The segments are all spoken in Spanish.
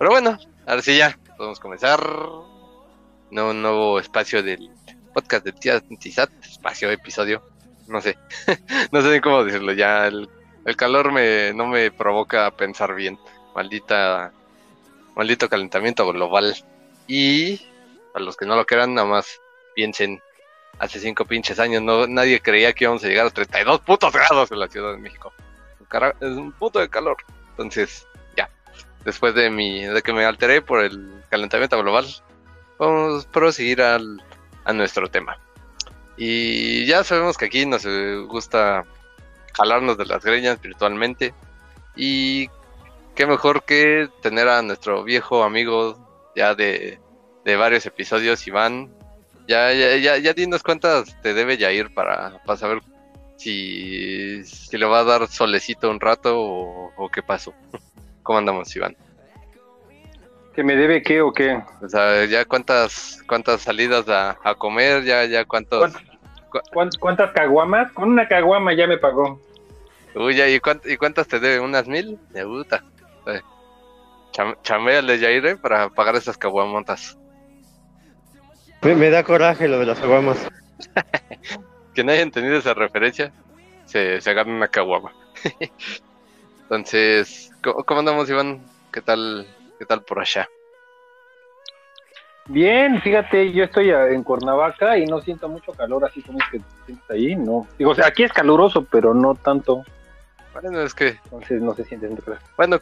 Pero bueno, ahora sí ya, podemos comenzar. No, un nuevo espacio del podcast de Tía Tizat, espacio, episodio, no sé, no sé cómo decirlo, ya el, el calor me, no me provoca pensar bien, maldita, maldito calentamiento global. Y a los que no lo crean, nada más piensen, hace cinco pinches años no, nadie creía que íbamos a llegar a 32 putos grados en la Ciudad de México. Es un puto de calor. Entonces, después de mi, de que me alteré por el calentamiento global, vamos a proseguir al, a nuestro tema. Y ya sabemos que aquí nos gusta jalarnos de las greñas virtualmente. Y qué mejor que tener a nuestro viejo amigo ya de, de varios episodios, Iván. Ya, ya, ya, ya dinos cuántas te debe ya ir para, para saber si, si le va a dar solecito un rato o, qué pasó. ¿Cómo andamos, Iván? ¿Que me debe qué o qué? O sea, ya cuántas cuántas salidas a, a comer, ya ya cuántos... ¿Cuántas, caguamas? Con una caguama ya me pagó. Uy, ya, ¿y, cuántas te debe? ¿Unas mil? De puta. chaméale, Jair, para pagar esas caguamontas. Me, me da coraje lo de las caguamas. que no haya entendido esa referencia, se, se agarra una caguama. Entonces, ¿cómo, andamos, Iván? ¿Qué tal, qué tal por allá? Bien, fíjate, yo estoy en Cuernavaca y no siento mucho calor, así como es que sientes ahí, no. Digo, o sea, aquí es caluroso, pero no tanto. Bueno, es que. Entonces no se siente mucho Bueno,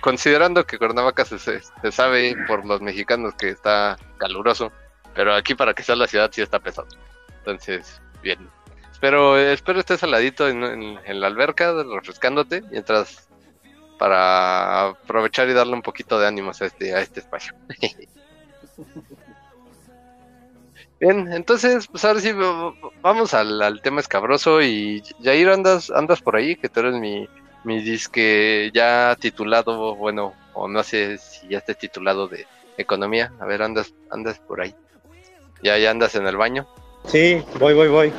considerando que Cuernavaca se, se, sabe por los mexicanos que está caluroso, pero aquí para que sea la ciudad sí está pesado. Entonces, bien. Espero, espero estés saladito en, la alberca, refrescándote, mientras para aprovechar y darle un poquito de ánimos a este, a este espacio. Bien, entonces, pues ahora sí, vamos al, tema escabroso y Jair, andas, andas por ahí, que tú eres mi, mi disque ya titulado, bueno, o no sé si ya estés titulado de economía, a ver, andas, andas por ahí. Ya, ya andas en el baño. Sí, voy, voy, voy.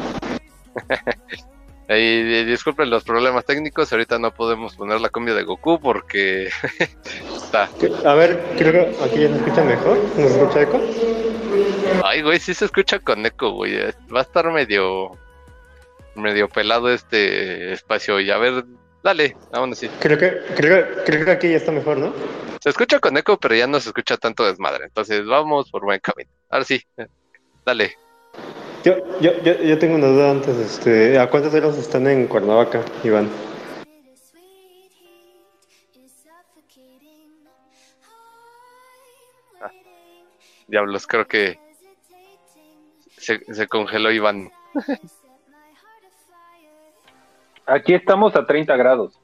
y, disculpen los problemas técnicos, ahorita no podemos poner la cumbia de Goku porque está. A ver, creo que aquí ya se escucha mejor. ¿No se escucha eco? Ay, güey, sí se escucha con eco, güey. Va a estar medio medio pelado este espacio y a ver, dale, vámonos sí. Creo que, creo, creo que aquí ya está mejor, ¿no? Se escucha con eco, pero ya no se escucha tanto desmadre. Entonces vamos por buen camino. Ahora sí, dale. Yo, yo, yo, yo tengo una duda antes. Este, ¿A cuántas horas están en Cuernavaca, Iván? Ah, diablos, creo que se, se congeló Iván. Aquí estamos a 30 grados.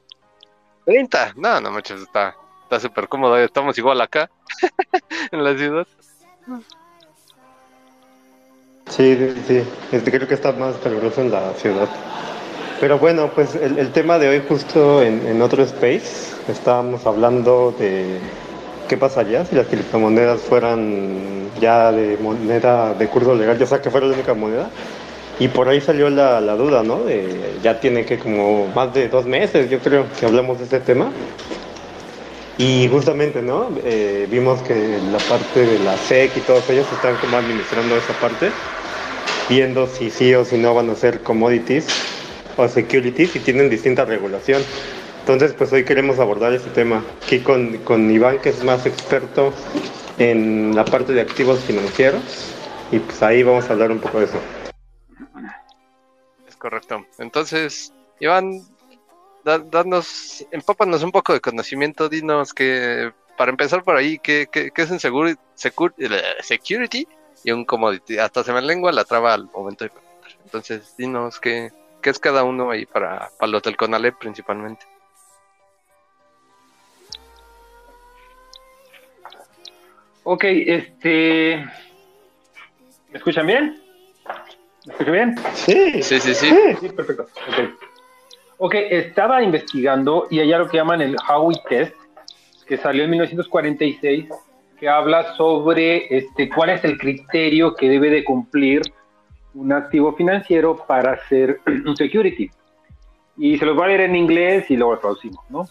30, no, no manches, está está súper cómodo, estamos igual acá en la ciudad. Sí, sí, este, creo que está más caluroso en la ciudad. Pero bueno, pues el, tema de hoy justo en, otro space, estábamos hablando de qué pasaría si las criptomonedas fueran ya de moneda de curso legal, ya sea que fuera la única moneda. Y por ahí salió la, la duda, ¿no? De, ya tiene que como más de dos meses, yo creo, que hablamos de este tema. Y justamente, ¿no? Eh, vimos que la parte de la SEC y todos ellos están como administrando esa parte, viendo si sí o si no van a ser commodities o securities y tienen distinta regulación. Entonces, pues hoy queremos abordar ese tema aquí con, con Iván, que es más experto en la parte de activos financieros, y pues ahí vamos a hablar un poco de eso. Es correcto. Entonces, Iván, danos, empápanos un poco de conocimiento, dinos que, para empezar por ahí, ¿qué, qué, es un seguro, security y un commodity? Hasta se me lengua la traba al momento de preguntar. Entonces, dinos qué, qué es cada uno ahí para, para los del CONALEP principalmente. Ok, este... ¿Me escuchan bien? ¿Me escuchan bien? Sí, sí, sí. Sí, sí perfecto. Okay. Ok, estaba investigando y hay algo que llaman el Howey Test, que salió en 1946, que habla sobre este, cuál es el criterio que debe de cumplir un activo financiero para ser un security. Y se los voy a leer en inglés y luego lo traducimos, ¿no?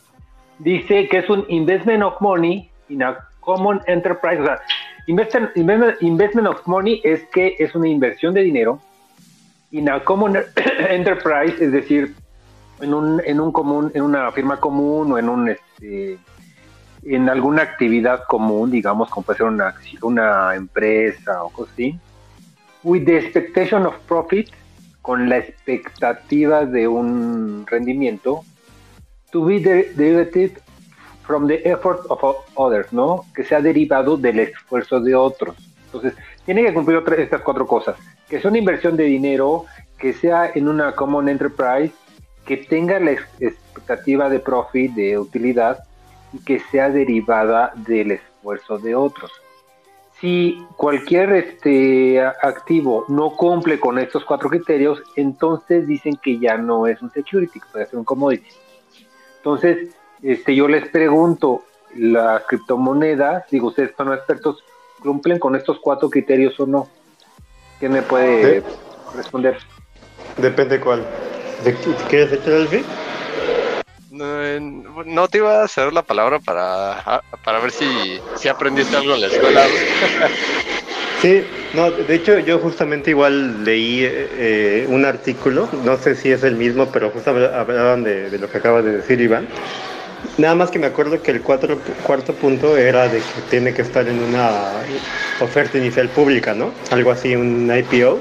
Dice que es un investment of money in a common enterprise. O sea, investment, investment of money es que es una inversión de dinero in a common enterprise, es decir, en un, en un común, en una firma común o en un este, en alguna actividad común, digamos, como puede ser una, una empresa o cosas así, with the expectation of profit, con la expectativa de un rendimiento, to be derivative from the effort of others, ¿no? Que sea derivado del esfuerzo de otros. Entonces, tiene que cumplir estas cuatro cosas. Que sea una inversión de dinero, que sea en una common enterprise, que tenga la expectativa de profit, de utilidad, y que sea derivada del esfuerzo de otros. Si cualquier este, activo no cumple con estos cuatro criterios, entonces dicen que ya no es un security, que puede ser un commodity. Entonces, este, yo les pregunto, las criptomonedas, digo, ustedes son expertos, ¿cumplen con estos cuatro criterios o no? ¿Quién me puede responder? Depende cuál. ¿De, ¿Quieres echar el fin? No, te iba a hacer la palabra para, para ver si, si aprendiste algo en la escuela. Sí, no, de hecho yo justamente igual leí eh, un artículo, no sé si es el mismo, pero justamente hablaban de, de, lo que acaba de decir Iván. Nada más que me acuerdo que el cuatro, cuarto punto era de que tiene que estar en una oferta inicial pública, ¿no? Algo así, un IPO.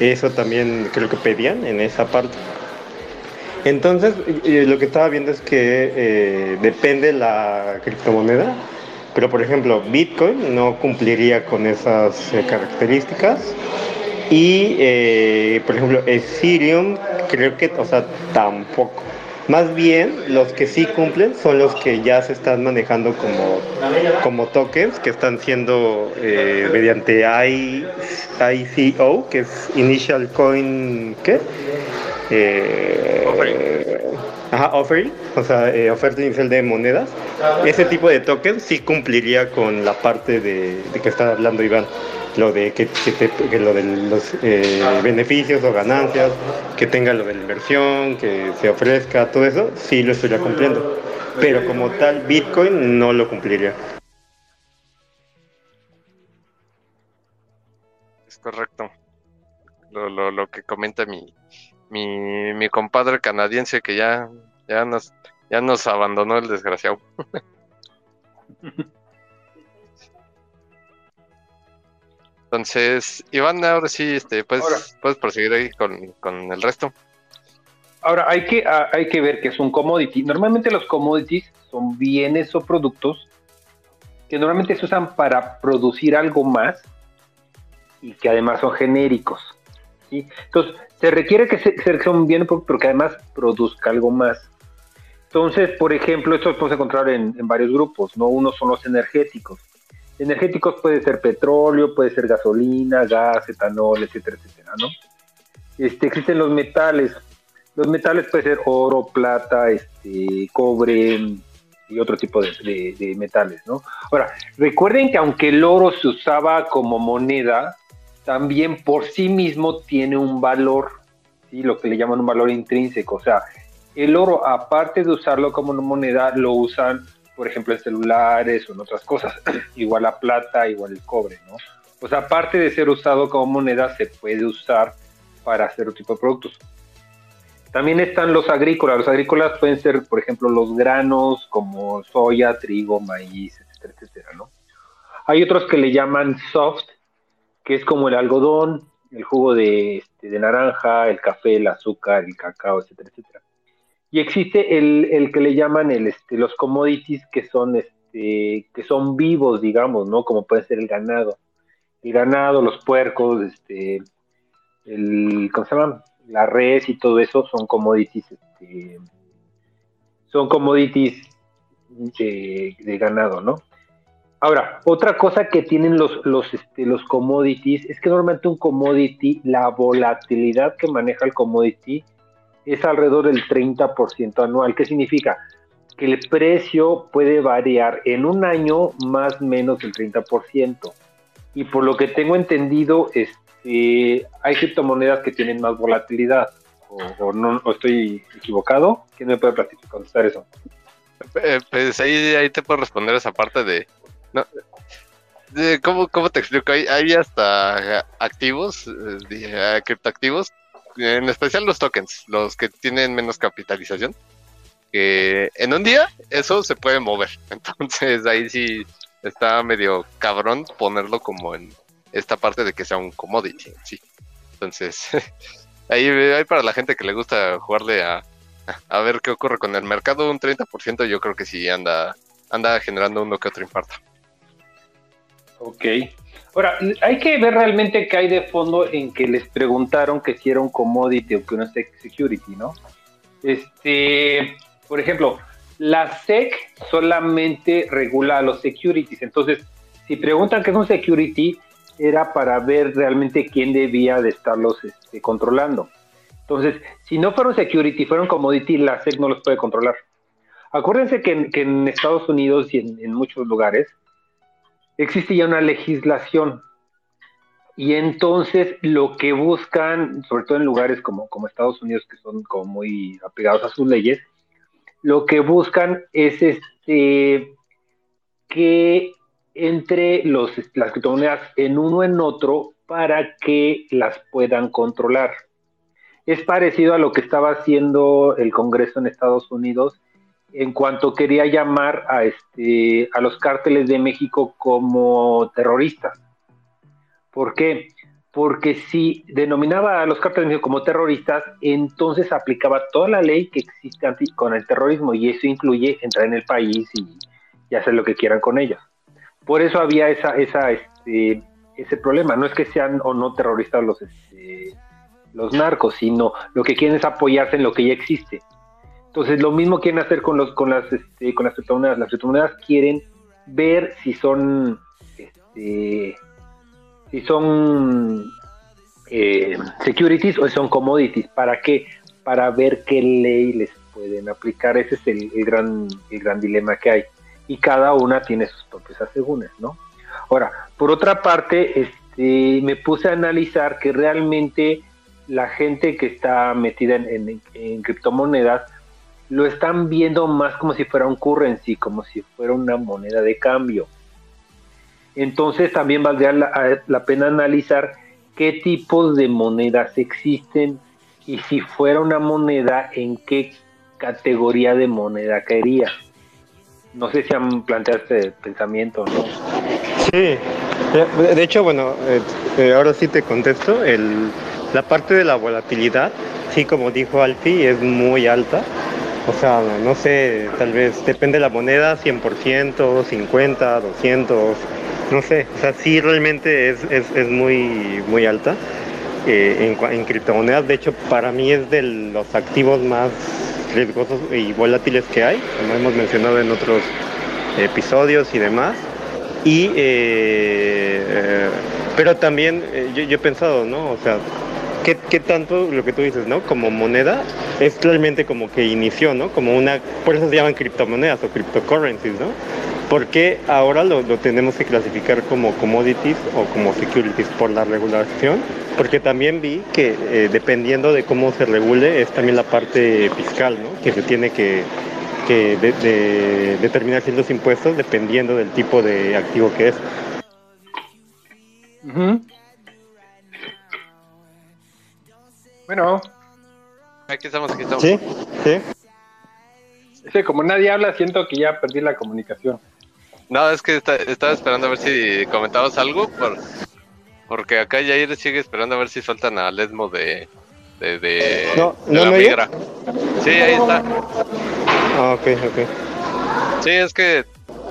Eso también creo que pedían en esa parte. Entonces, lo que estaba viendo es que eh, depende la criptomoneda, pero por ejemplo, Bitcoin no cumpliría con esas eh, características. Y, eh, por ejemplo, Ethereum, creo que, o sea, tampoco. Más bien, los que sí cumplen son los que ya se están manejando como, como tokens, que están siendo mediante ICO, que es Initial Coin, ¿qué? Eh, Ajá, offering, o sea, eh, oferta inicial de monedas. Ese tipo de tokens sí cumpliría con la parte de, que está hablando Iván, lo de que, lo de los eh, beneficios o ganancias, que tenga lo de la inversión, que se ofrezca, todo eso, sí lo estaría cumpliendo. Pero como tal, Bitcoin no lo cumpliría. Es correcto. Lo, lo, lo que comenta mi, mi, mi compadre canadiense que ya, ya, nos, ya nos abandonó el desgraciado. Entonces, Iván, ahora sí, este, puedes, puedes proseguir ahí con, con, el resto. Ahora, hay que, ah, hay que ver que es un commodity. Normalmente los commodities son bienes o productos que normalmente se usan para producir algo más y que además son genéricos. ¿sí? Entonces, se requiere que sea un bien porque además produzca algo más. Entonces, por ejemplo, esto lo podemos encontrar en, varios grupos, ¿no? Uno son los energéticos. Energéticos puede ser petróleo, puede ser gasolina, gas, etanol, etcétera, etcétera, ¿no? Este, existen los metales. Los metales puede ser oro, plata, este, cobre y otro tipo de, de metales, ¿no? Ahora, recuerden que aunque el oro se usaba como moneda, también por sí mismo tiene un valor, ¿sí? lo que le llaman un valor intrínseco. O sea, el oro, aparte de usarlo como moneda, lo usan, por ejemplo, en celulares o en otras cosas. igual la plata, igual el cobre, ¿no? Pues aparte de ser usado como moneda, se puede usar para hacer otro tipo de productos. También están los agrícolas. Los agrícolas pueden ser, por ejemplo, los granos como soya, trigo, maíz, etcétera, etcétera, ¿no? Hay otros que le llaman soft, que es como el algodón, el jugo de, este, de naranja, el café, el azúcar, el cacao, etcétera, etcétera. Y existe el, el que le llaman el, este, los commodities que son, este, que son vivos, digamos, ¿no? Como puede ser el ganado. El ganado, los puercos, este, el, ¿cómo se llama? La res y todo eso son commodities, este, son commodities de, ganado, ¿no? Ahora, otra cosa que tienen los, los, este, los commodities es que normalmente un commodity, la volatilidad que maneja el commodity es alrededor del 30% anual. ¿Qué significa? Que el precio puede variar en un año más o menos el 30%. Y por lo que tengo entendido, este, hay criptomonedas que tienen más volatilidad. O, no, estoy equivocado. ¿Quién me puede contestar eso? Eh, pues ahí, ahí te puedo responder esa parte de... No, ¿cómo, ¿Cómo te explico? Hay, hasta activos, eh, criptoactivos, en especial los tokens, los que tienen menos capitalización, que en un día eso se puede mover. Entonces ahí sí está medio cabrón ponerlo como en esta parte de que sea un commodity, sí. Entonces, ahí hay para la gente que le gusta jugarle a, a ver qué ocurre con el mercado, un 30% yo creo que sí anda, anda generando uno que otro infarto. Ok. Ahora, hay que ver realmente qué hay de fondo en que les preguntaron que si era un commodity o que no es security, ¿no? Este, por ejemplo, la SEC solamente regula los securities. Entonces, si preguntan qué es un security, era para ver realmente quién debía de estarlos este, controlando. Entonces, si no fueron security, fueron commodity, la SEC no los puede controlar. Acuérdense que en, Estados Unidos y en, muchos lugares existe ya una legislación y entonces lo que buscan, sobre todo en lugares como, Estados Unidos, que son como muy apegados a sus leyes, lo que buscan es este que entre los, las criptomonedas en uno en otro para que las puedan controlar. Es parecido a lo que estaba haciendo el Congreso en Estados Unidos en cuanto quería llamar a, este, a los cárteles de México como terroristas. ¿Por qué? Porque si denominaba a los cárteles de México como terroristas, entonces aplicaba toda la ley que existe con el terrorismo y eso incluye entrar en el país y, hacer lo que quieran con ellos. Por eso había esa, este, ese problema. No es que sean o no terroristas los, este, los narcos, sino lo que quieren es apoyarse en lo que ya existe. Entonces, lo mismo quieren hacer con los, con las, este, con las criptomonedas. Las criptomonedas quieren ver si son, este, si son eh, securities o si son commodities. ¿Para qué? Para ver qué ley les pueden aplicar. Ese es el, gran, el gran dilema que hay y cada una tiene sus propios asegúnes, ¿no? Ahora, por otra parte, este, me puse a analizar que realmente la gente que está metida en, criptomonedas lo están viendo más como si fuera un currency, como si fuera una moneda de cambio. Entonces también valdría la, la pena analizar qué tipos de monedas existen y si fuera una moneda, en qué categoría de moneda caería. No sé si han planteado este pensamiento, ¿no? Sí, de hecho, bueno, eh, eh, ahora sí te contesto. El, la parte de la volatilidad, sí, como dijo Alfie, es muy alta. O sea, no sé, tal vez depende de la moneda, 100%, 50, 200, no sé. O sea, sí realmente es, es, es muy, muy alta eh, en, criptomonedas. De hecho, para mí es de los activos más riesgosos y volátiles que hay, como hemos mencionado en otros episodios y demás. Y, eh, eh, pero también yo, he pensado, ¿no? O sea, ¿qué, ¿qué, tanto lo que tú dices, ¿no? Como moneda es realmente como que inició, ¿no? Como una, por eso se llaman criptomonedas o cryptocurrencies, ¿no? porque ahora lo, tenemos que clasificar como commodities o como securities por la regulación? Porque también vi que eh, dependiendo de cómo se regule es también la parte fiscal, ¿no? Que se tiene que, determinar ciertos impuestos dependiendo del tipo de activo que es. Bueno. Aquí estamos, aquí estamos. Sí, sí. como nadie habla, siento que ya perdí la comunicación. No, es que estaba esperando a ver si comentabas algo, por, porque acá Jair sigue esperando a ver si sueltan a Lesmo de, de, de, la migra. Sí, ahí está. Ah, ok, ok. Sí, es que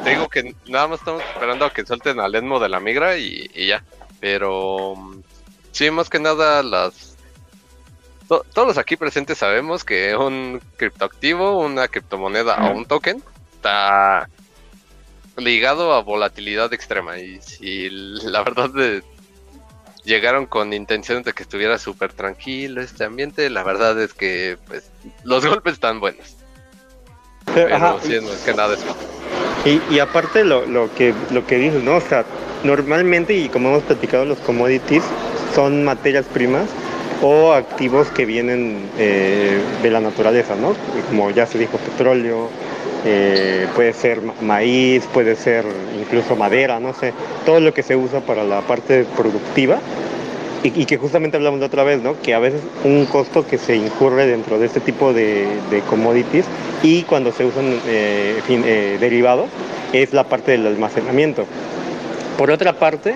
te digo que nada más estamos esperando a que suelten a Lesmo de la migra y, ya. Pero sí, más que nada las... todos los aquí presentes sabemos que un criptoactivo, una criptomoneda o un token está ligado a volatilidad extrema. Y si la verdad de, llegaron con intención de que estuviera súper tranquilo este ambiente, la verdad es que pues los golpes están buenos. Pero sí, no es que nada es y, y, aparte lo, lo, que, lo que dices, ¿no? O sea, normalmente, y como hemos platicado, los commodities son materias primas o activos que vienen eh, de la naturaleza, ¿no? Como ya se dijo, petróleo, eh, puede ser maíz, puede ser incluso madera, no sé, todo lo que se usa para la parte productiva y, que justamente hablamos de otra vez, ¿no? Que a veces un costo que se incurre dentro de este tipo de, commodities y cuando se usan eh, eh, derivados es la parte del almacenamiento. Por otra parte,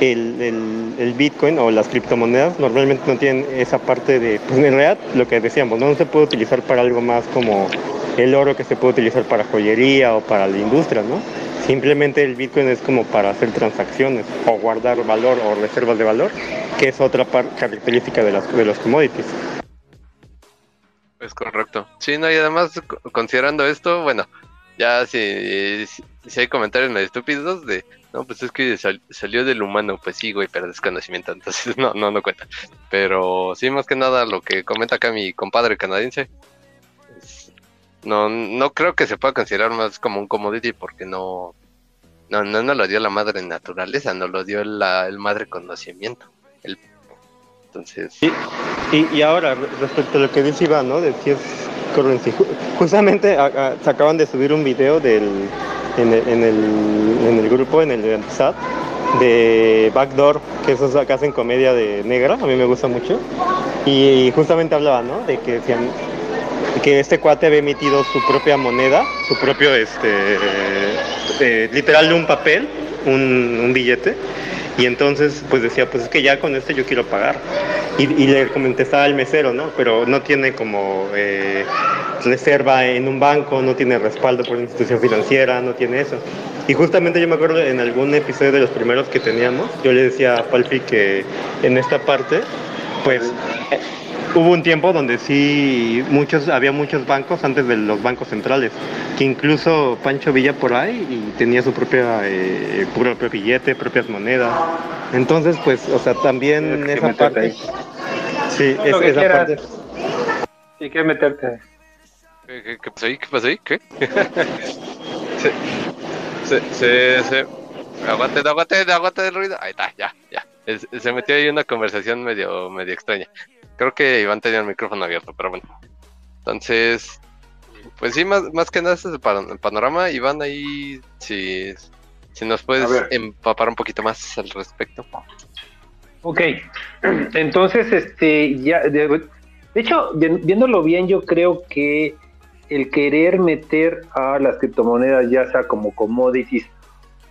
el, Bitcoin o las criptomonedas normalmente no tienen esa parte de, pues en realidad lo que decíamos, no se puede utilizar para algo más como el oro que se puede utilizar para joyería o para la industria, ¿no? Simplemente el Bitcoin es como para hacer transacciones o guardar valor o reservas de valor, que es otra característica de, las, de los commodities. Es correcto. Sí, no, y además considerando esto, bueno, ya si, hay comentarios medio estúpidos de, no, pues es que salió del humano, pues sí, güey, pero desconocimiento, entonces no, no, no cuenta. Pero sí, más que nada lo que comenta acá mi compadre canadiense, no, no creo que se pueda considerar más como un commodity porque no, no, no nos lo dio la madre naturaleza, nos lo dio la, el madre conocimiento. El, entonces. Y, y, ahora, respecto a lo que dice Iván, ¿no? De si es Justamente se acaban de subir un video del, en, el, en, el, grupo, en el SAT, de Backdoor, que esos acá hacen comedia de negra, a mí me gusta mucho. Y, justamente hablaba, ¿no? De que este cuate había emitido su propia moneda, su propio, este, eh, literal un papel, un, billete, y entonces pues decía, pues es que ya con este yo quiero pagar. Y, le contestaba al mesero, ¿no? Pero no tiene como eh, reserva en un banco, no tiene respaldo por una institución financiera, no tiene eso. Y justamente yo me acuerdo en algún episodio de los primeros que teníamos, yo le decía a Palfi que en esta parte, pues hubo un tiempo donde sí muchos había muchos bancos antes de los bancos centrales que incluso Pancho Villa por ahí y tenía su propia eh, propio billete propias monedas entonces pues o sea también esa parte sí es, esa parte sí que meterte ¿Qué, qué, pasó ahí? ¿Qué pasó ahí? ¿Qué? se, se, se, aguante, aguante, aguante del ruido. Ahí está, ya, ya. se metió ahí una conversación medio, medio extraña. Creo que Iván tenía el micrófono abierto, pero bueno. Entonces, pues sí, más, más que nada este es el panorama. Iván, ahí, si, si nos puedes empapar un poquito más al respecto. Ok, entonces, este, ya, de, hecho, viéndolo bien, yo creo que el querer meter a las criptomonedas, ya sea como commodities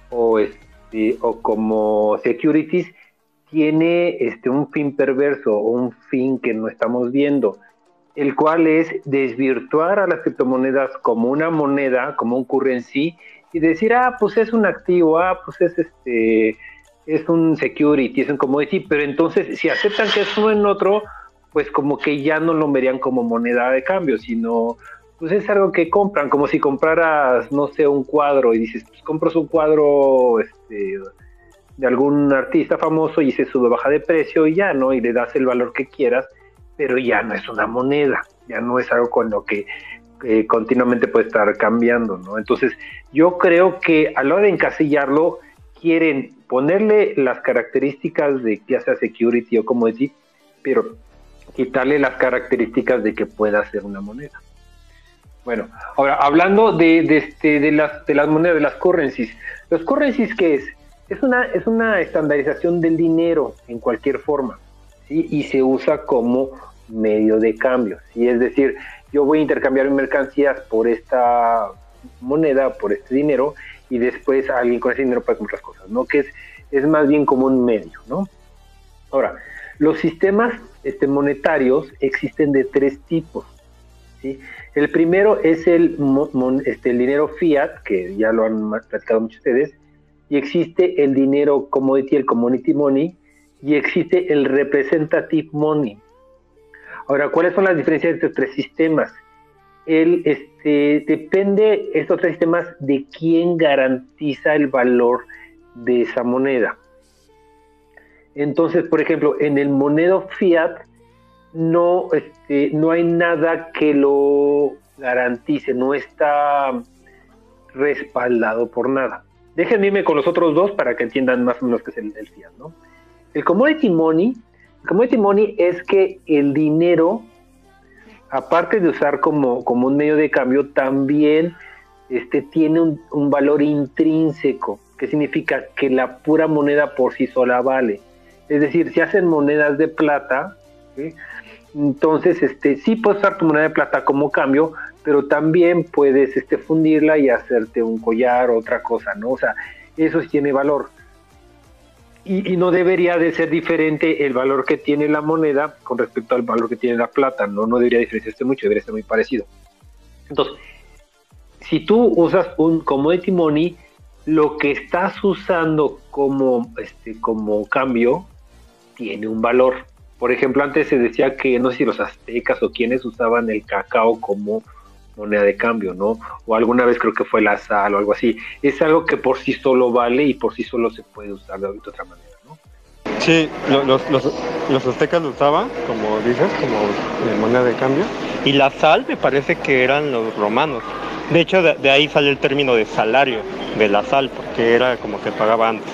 o, este, o como securities, tiene este, un fin perverso o un fin que no estamos viendo, el cual es desvirtuar a las criptomonedas como una moneda, como un currency, y decir, ah, pues es un activo, ah, pues es este, es un security, es un commodity, pero entonces si aceptan que es uno en otro, pues como que ya no lo verían como moneda de cambio, sino pues es algo que compran, como si compraras, no sé, un cuadro y dices, pues compras un cuadro, este, de algún artista famoso y se sube baja de precio y ya, ¿no? Y le das el valor que quieras, pero ya no es una moneda, ya no es algo con lo que continuamente puede estar cambiando, ¿no? Entonces, yo creo que a la hora de encasillarlo, quieren ponerle las características de ya sea security o commodity, pero quitarle las características de que pueda ser una moneda. Bueno, ahora hablando de, de, este, de, las, de las monedas, de las currencies. ¿Los currencies qué es? Es una, es una estandarización del dinero en cualquier forma, ¿sí? Y se usa como medio de cambio, ¿sí? Es decir, yo voy a intercambiar mercancías por esta moneda, por este dinero, y después alguien con ese dinero puede comprar cosas, ¿no? Que es, es más bien como un medio, ¿no? Ahora, los sistemas este, monetarios existen de tres tipos. El primero es el, este, el dinero fiat, que ya lo han platicado muchos ustedes, y existe el dinero commodity, el commodity money, y existe el representative money. Ahora, ¿cuáles son las diferencias entre estos tres sistemas? El, este, depende estos tres sistemas de quién garantiza el valor de esa moneda. Entonces, por ejemplo, en el moneda fiat no, este, no hay nada que lo garantice, no está respaldado por nada. Déjenme irme con los otros dos para que entiendan más o menos qué es el, fiat, ¿no? El commodity money, el commodity money es que el dinero, aparte de usar como, como un medio de cambio, también este, tiene un, valor intrínseco, que significa que la pura moneda por sí sola vale. Es decir, si hacen monedas de plata, entonces este, sí puedes usar tu moneda de plata como cambio, pero también puedes este, fundirla y hacerte un collar o otra cosa, ¿no? O sea, eso sí tiene valor. Y, no debería de ser diferente el valor que tiene la moneda con respecto al valor que tiene la plata, ¿no? No debería diferenciarse mucho, debería ser muy parecido. Entonces, si tú usas un commodity money, lo que estás usando como, este, como cambio tiene un valor. Por ejemplo, antes se decía que no sé si los aztecas o quienes usaban el cacao como moneda de cambio, ¿no? O alguna vez creo que fue la sal o algo así. Es algo que por sí solo vale y por sí solo se puede usar de, otra manera, ¿no? Sí, los, los, aztecas lo usaban, como dices, como eh, moneda de cambio. Y la sal me parece que eran los romanos. De hecho, de, ahí sale el término de salario de la sal, porque era como se pagaba antes.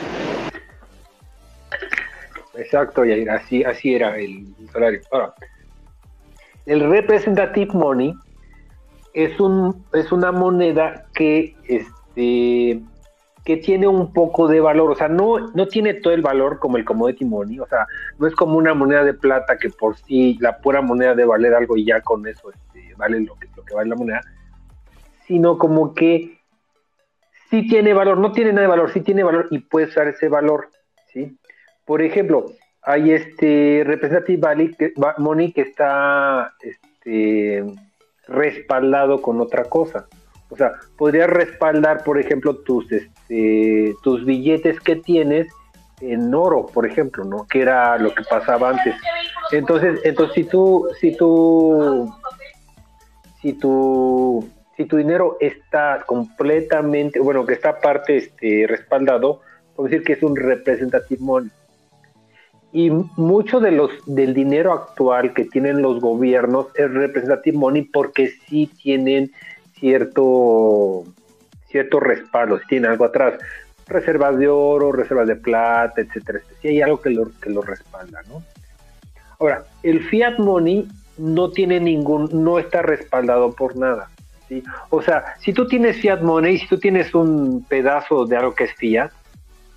Exacto, y así, así era el salario. Ahora, el representative money es, un, es una moneda que, este, que tiene un poco de valor, o sea, no, no tiene todo el valor como el commodity money, o sea, no es como una moneda de plata que por sí la pura moneda de valer algo y ya con eso este, vale lo que, lo que vale la moneda, sino como que sí tiene valor, no tiene nada de valor, sí tiene valor y puede usar ese valor, ¿sí? Por ejemplo, hay este representative money que está este, respaldado con otra cosa. O sea, podrías respaldar, por ejemplo, tus, este, tus billetes que tienes en oro, por ejemplo, ¿no? Que era lo que pasaba antes. Entonces, entonces si tú, si tú, si tu, si tu dinero está completamente, bueno, que está parte este, respaldado, puedo decir que es un representative money. Y mucho de los, del dinero actual que tienen los gobiernos es representative money porque sí tienen cierto, cierto respaldo, si tienen algo atrás. Reservas de oro, reservas de plata, etcétera. Si hay algo que lo, que lo respalda, ¿no? Ahora, el fiat money no tiene ningún, no está respaldado por nada. ¿sí? O sea, si tú tienes fiat money, si tú tienes un pedazo de algo que es fiat,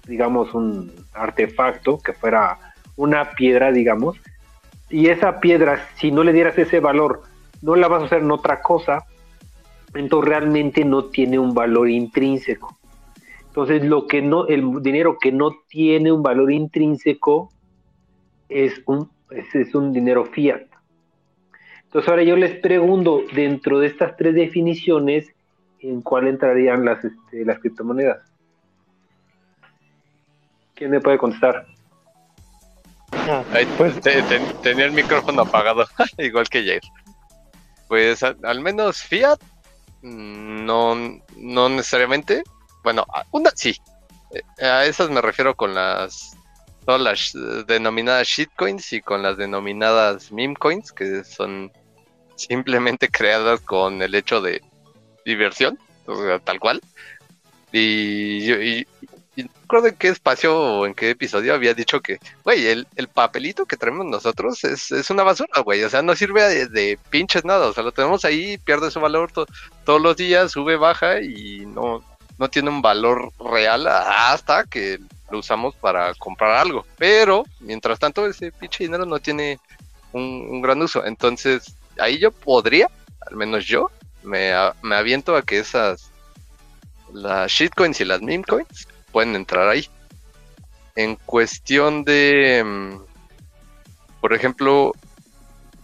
digamos un artefacto que fuera una piedra, digamos, y esa piedra, si no le dieras ese valor, no la vas a usar en otra cosa, entonces realmente no tiene un valor intrínseco. Entonces, lo que no, el dinero que no tiene un valor intrínseco es un, es, un dinero fiat. Entonces, ahora yo les pregunto, dentro de estas tres definiciones, ¿en cuál entrarían las, este, las criptomonedas? ¿Quién me puede contestar? pues... tenía el micrófono apagado, igual que Jair. Pues al, menos Fiat, mm, no, no necesariamente. Bueno, una sí. Eh, a esas me refiero con las todas las denominadas shitcoins y con las denominadas meme coins, que son simplemente creadas con el hecho de diversión, tal cual. Y, y no recuerdo en qué espacio o en qué episodio había dicho que, güey, el, papelito que traemos nosotros es, una basura, güey. O sea, no sirve de, pinches nada. O sea, lo tenemos ahí, pierde su valor todos los días, sube, baja y no, no tiene un valor real hasta que lo usamos para comprar algo. Pero, mientras tanto, ese pinche dinero no tiene un, gran uso. Entonces, ahí yo podría, al menos yo, me, me aviento a que esas, las shitcoins y las meme coins, pueden entrar ahí. En cuestión de, mm, por ejemplo,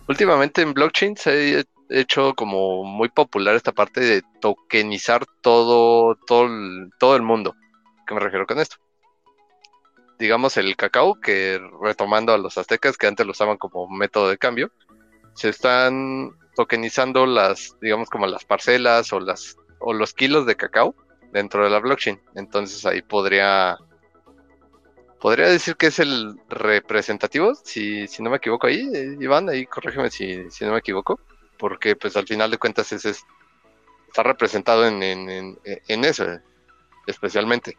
últimamente en blockchain se ha hecho como muy popular esta parte de tokenizar todo, todo, todo el mundo. ¿Qué me refiero con esto? Digamos el cacao, que retomando a los aztecas que antes lo usaban como método de cambio, se están tokenizando las, digamos como las parcelas o las o los kilos de cacao dentro de la blockchain. Entonces ahí podría podría decir que es el representativo, si, si no me equivoco ahí, eh, Iván, ahí corrígeme si, si no me equivoco, porque pues al final de cuentas es, está representado en, en, en, eso, especialmente.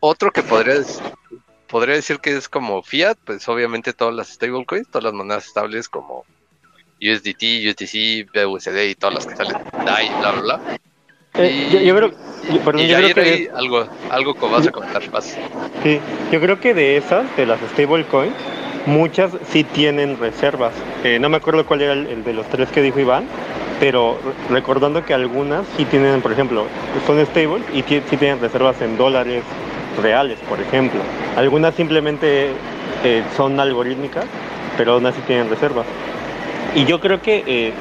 otro que podría, podría decir que es como fiat, pues obviamente todas las stablecoins, todas las monedas estables como USDT, USDC, BUSD y todas las que salen, DAI, bla, bla, bla. Eh, yo, yo creo, yo- perdón, y yo ayer creo que ahí algo, algo que vas a comentar, vas. Sí, yo creo que de esas, de las stablecoins, muchas sí tienen reservas. Eh, no me acuerdo cuál era el, el de los tres que dijo Iván, pero re- recordando que algunas sí tienen, por ejemplo, son stables y sí tienen reservas en dólares reales, por ejemplo. Algunas simplemente eh, son algorítmicas, pero aún así tienen reservas. Y yo creo que,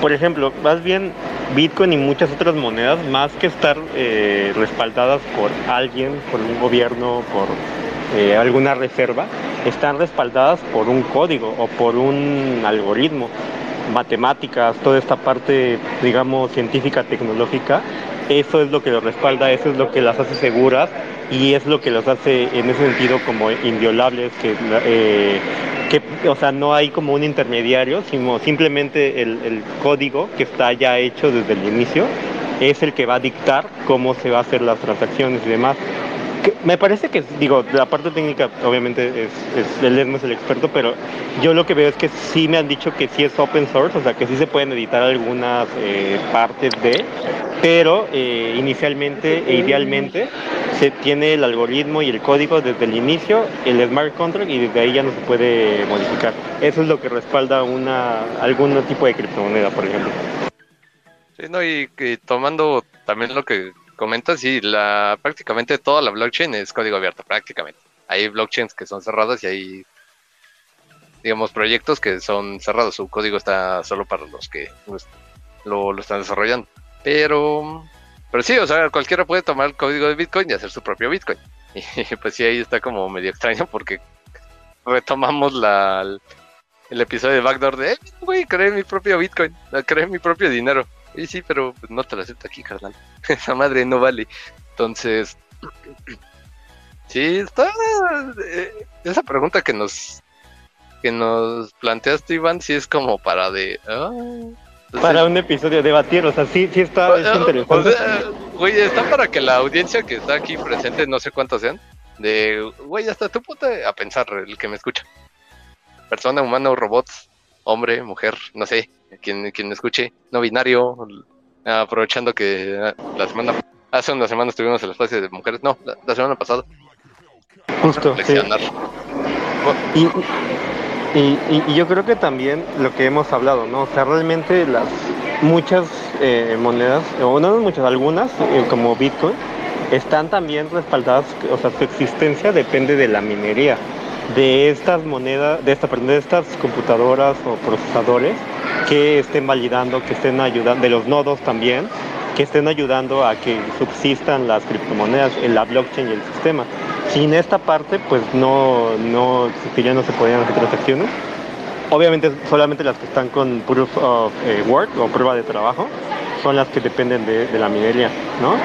por ejemplo, más bien Bitcoin y muchas otras monedas, más que estar eh, respaldadas por alguien, por un gobierno, por eh, alguna reserva, están respaldadas por un código o por un algoritmo, matemáticas, toda esta parte, digamos, científica, tecnológica. Eso es lo que lo respalda, eso es lo que las hace seguras y es lo que los hace en ese sentido como inviolables, que, eh, que o sea, no hay como un intermediario, sino simplemente el, el código que está ya hecho desde el inicio es el que va a dictar cómo se va a hacer las transacciones y demás. Me parece que, digo, la parte técnica obviamente es, es, no es el experto, pero yo lo que veo es que sí me han dicho que sí es open source, o sea, que sí se pueden editar algunas eh, partes de, pero eh, inicialmente e idealmente se tiene el algoritmo y el código desde el inicio, el smart contract, y desde ahí ya no se puede modificar. Eso es lo que respalda una algún tipo de criptomoneda, por ejemplo. Sí, no, y tomando también lo que comentas, sí, la, prácticamente toda la blockchain es código abierto, prácticamente. Hay blockchains que son cerradas y hay, digamos, proyectos que son cerrados. Su código está solo para los que pues, lo, están desarrollando. Pero, pero sí, o sea, cualquiera puede tomar el código de Bitcoin y hacer su propio Bitcoin. Y pues sí, ahí está como medio extraño porque retomamos la, el, episodio de Backdoor de, eh, güey, creé mi propio Bitcoin, creé mi propio dinero. Y sí, pero pues, no te lo acepto aquí, carnal. Esa madre no vale. Entonces, sí, está. eh, esa pregunta que nos que nos planteaste, Iván, sí es como para de. ah, entonces- Para un episodio debatir, o sea, sí, sí está es o interesante. sea, güey, está para que la audiencia que está aquí presente, no sé cuántos sean, de, güey, hasta tu puta a pensar, el que me escucha. Persona, humano, robot, hombre, mujer, no sé, quien, quien escuche, no binario, aprovechando que ah, la semana, hace unas semanas tuvimos el espacio de mujeres, no, la, la semana pasada, Justo, sí. y, y- y yo creo que también lo que hemos hablado, ¿no? O sea, realmente las muchas eh, monedas, o no muchas, algunas, eh, como Bitcoin, están también respaldadas, o sea, su existencia depende de la minería, de estas monedas, de, esta, de estas computadoras o procesadores que estén validando, que estén ayudando, de los nodos también, que estén ayudando a que subsistan las criptomonedas la blockchain y el sistema. Sin esta parte, pues no, no existiría, no se podrían hacer transacciones. Obviamente solamente las que están con proof of eh, work o prueba de trabajo son las que dependen de, la minería, ¿no?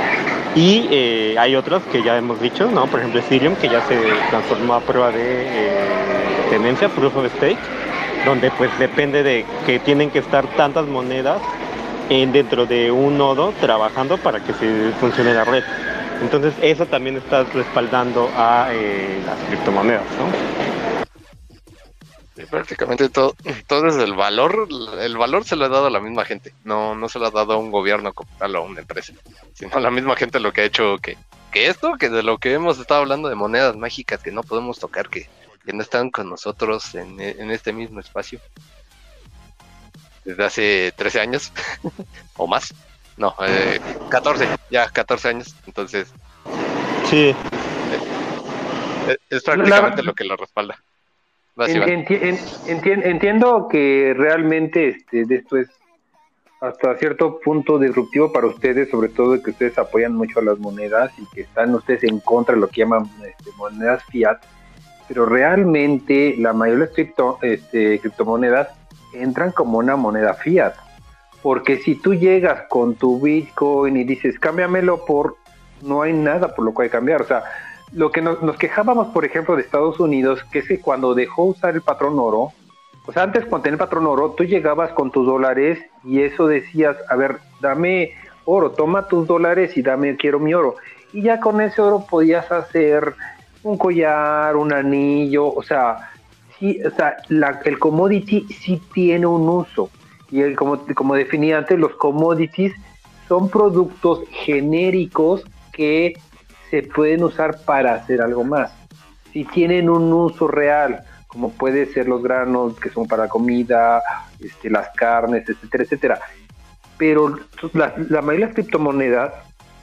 Y eh, hay otras que ya hemos dicho, ¿no? Por ejemplo Ethereum, que ya se transformó a prueba de eh, tenencia, proof of stake, donde pues depende de que tienen que estar tantas monedas en, dentro de un nodo trabajando para que funcione la red. Entonces eso también está respaldando a eh, las criptomonedas, ¿no? Sí, prácticamente todo, todo es el valor, el valor se lo ha dado a la misma gente, no, no se lo ha dado a un gobierno como tal o a una empresa, sino a la misma gente lo que ha hecho que, que esto, que de lo que hemos estado hablando de monedas mágicas que no podemos tocar, que, que no están con nosotros en, en este mismo espacio desde hace 13 años o más, no, eh, 14, ya 14 años, entonces Sí, es, es prácticamente lo que lo respalda. Enti- entiendo que realmente este, esto es hasta cierto punto disruptivo para ustedes, sobre todo que ustedes apoyan mucho a las monedas y que están ustedes en contra de lo que llaman este, monedas fiat, pero realmente la mayoría de las cripto, este, criptomonedas entran como una moneda fiat, porque si tú llegas con tu Bitcoin y dices, cámbiamelo por, no hay nada por lo cual cambiar, o sea, lo que nos, quejábamos, por ejemplo, de Estados Unidos, que es que cuando dejó usar el patrón oro, o sea, antes tenía el patrón oro, tú llegabas con tus dólares y eso decías, a ver, dame oro, toma tus dólares y dame, quiero mi oro. Y ya con ese oro podías hacer un collar, un anillo, o sea, sí, o sea, el commodity sí tiene un uso. Y el, como, como definí antes, los commodities son productos genéricos que pueden usar para hacer algo más. Si tienen un uso real, como puede ser los granos que son para comida, este, las carnes, etcétera, etcétera. Pero la, mayoría de las criptomonedas,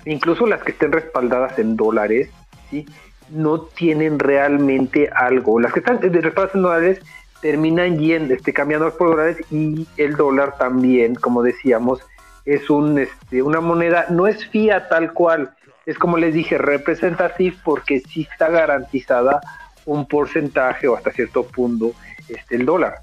incluso las que estén respaldadas en dólares, ¿sí? no tienen realmente algo. Las que están respaldadas en dólares terminan yendo, este, cambiando por dólares y el dólar también, como decíamos, es un, este, una moneda, no es fiat tal cual, es como les dije, representative porque sí está garantizada un porcentaje o hasta cierto punto este, el dólar.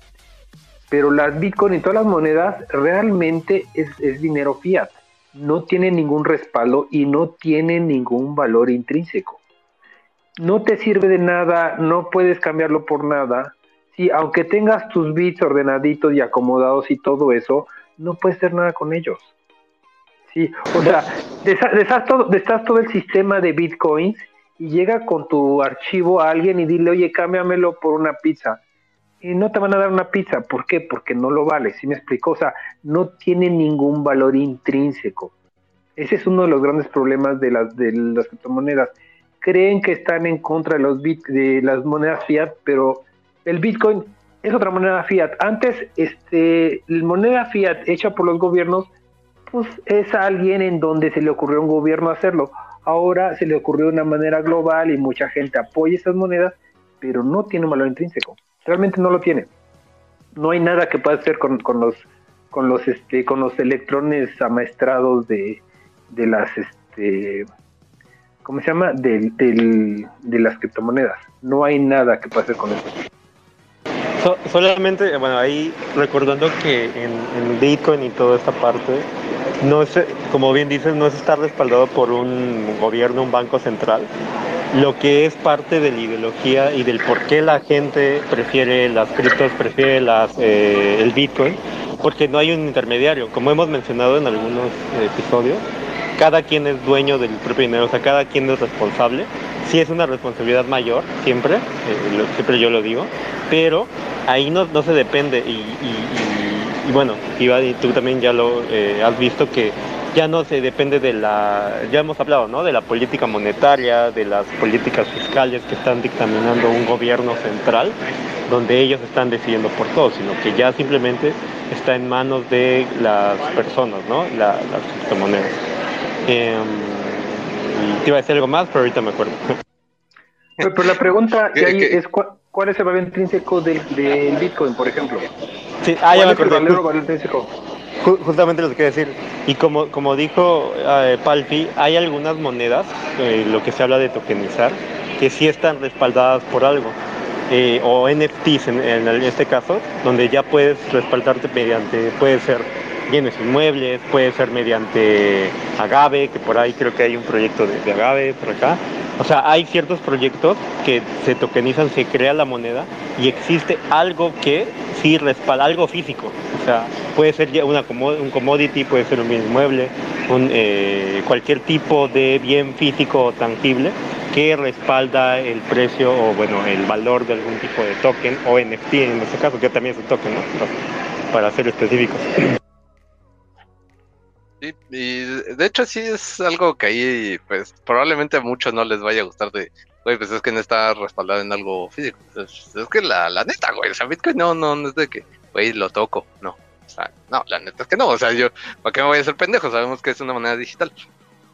Pero las Bitcoin y todas las monedas realmente es, es dinero fiat. No tiene ningún respaldo y no tiene ningún valor intrínseco. No te sirve de nada, no puedes cambiarlo por nada. Sí, aunque tengas tus bits ordenaditos y acomodados y todo eso, no puedes hacer nada con ellos. Sí, o sea, estás todo, todo el sistema de bitcoins y llega con tu archivo a alguien y dile, oye, cámbiamelo por una pizza. Y no te van a dar una pizza. ¿Por qué? Porque no lo vale. ¿Sí me explico? O sea, no tiene ningún valor intrínseco. Ese es uno de los grandes problemas de las, de las criptomonedas. Creen que están en contra de, los bit, de las monedas fiat, pero el Bitcoin es otra moneda fiat. Antes, este, la moneda fiat hecha por los gobiernos, pues es alguien en donde se le ocurrió a un gobierno hacerlo ahora se le ocurrió de una manera global y mucha gente apoya esas monedas, pero no tiene un valor intrínseco. Realmente no lo tiene. No hay nada que pueda hacer con, los con los este con los electrones amaestrados de, de las este ¿cómo se llama? De, de las criptomonedas. No hay nada que pueda hacer con eso. Solamente, bueno, ahí recordando que en, Bitcoin y toda esta parte, no es, como bien dices, no es estar respaldado por un gobierno, un banco central. Lo que es parte de la ideología y del por qué la gente prefiere las criptos, prefiere eh, el Bitcoin, porque no hay un intermediario. Como hemos mencionado en algunos episodios, cada quien es dueño del propio dinero, o sea, cada quien es responsable. Sí es una responsabilidad mayor, siempre, eh, siempre yo lo digo, pero ahí no, no se depende y bueno, Iván, y tú también ya lo eh, has visto que ya no se depende de la, ya hemos hablado, ¿no? De la política monetaria, de las políticas fiscales que están dictaminando un gobierno central, donde ellos están decidiendo por todo, sino que ya simplemente está en manos de las personas, ¿no? las criptomonedas. Eh, te iba a decir algo más, pero ahorita me acuerdo. Pero, la pregunta es ¿cuál, es el valor intrínseco del Bitcoin, por ejemplo? Sí, ah, ya me acordé. Justamente lo que quiero decir. Y como, como dijo eh, Palfi, hay algunas monedas, eh, lo que se habla de tokenizar, que sí están respaldadas por algo. Eh, o NFTs en, en, este caso, donde ya puedes respaldarte mediante, puede ser bienes inmuebles, puede ser mediante Agave, que por ahí creo que hay un proyecto de, Agave por acá, o sea, hay ciertos proyectos que se tokenizan, se crea la moneda y existe algo que sí respalda, algo físico. O sea, puede ser ya una, un commodity, puede ser un bien inmueble, un, eh, cualquier tipo de bien físico o tangible que respalda el precio o bueno, el valor de algún tipo de token o NFT en este caso, que también es un token, ¿no? para ser específicos. Sí, y de hecho sí es algo que ahí, pues probablemente a muchos no les vaya a gustar de, güey, pues es que no está respaldado en algo físico. Es, que la, la, neta, güey, o sea, no, no, no es de que, güey, lo toco, no. O sea, no, la neta es que no, o sea, yo, ¿para qué me voy a hacer pendejo? Sabemos que es una moneda digital.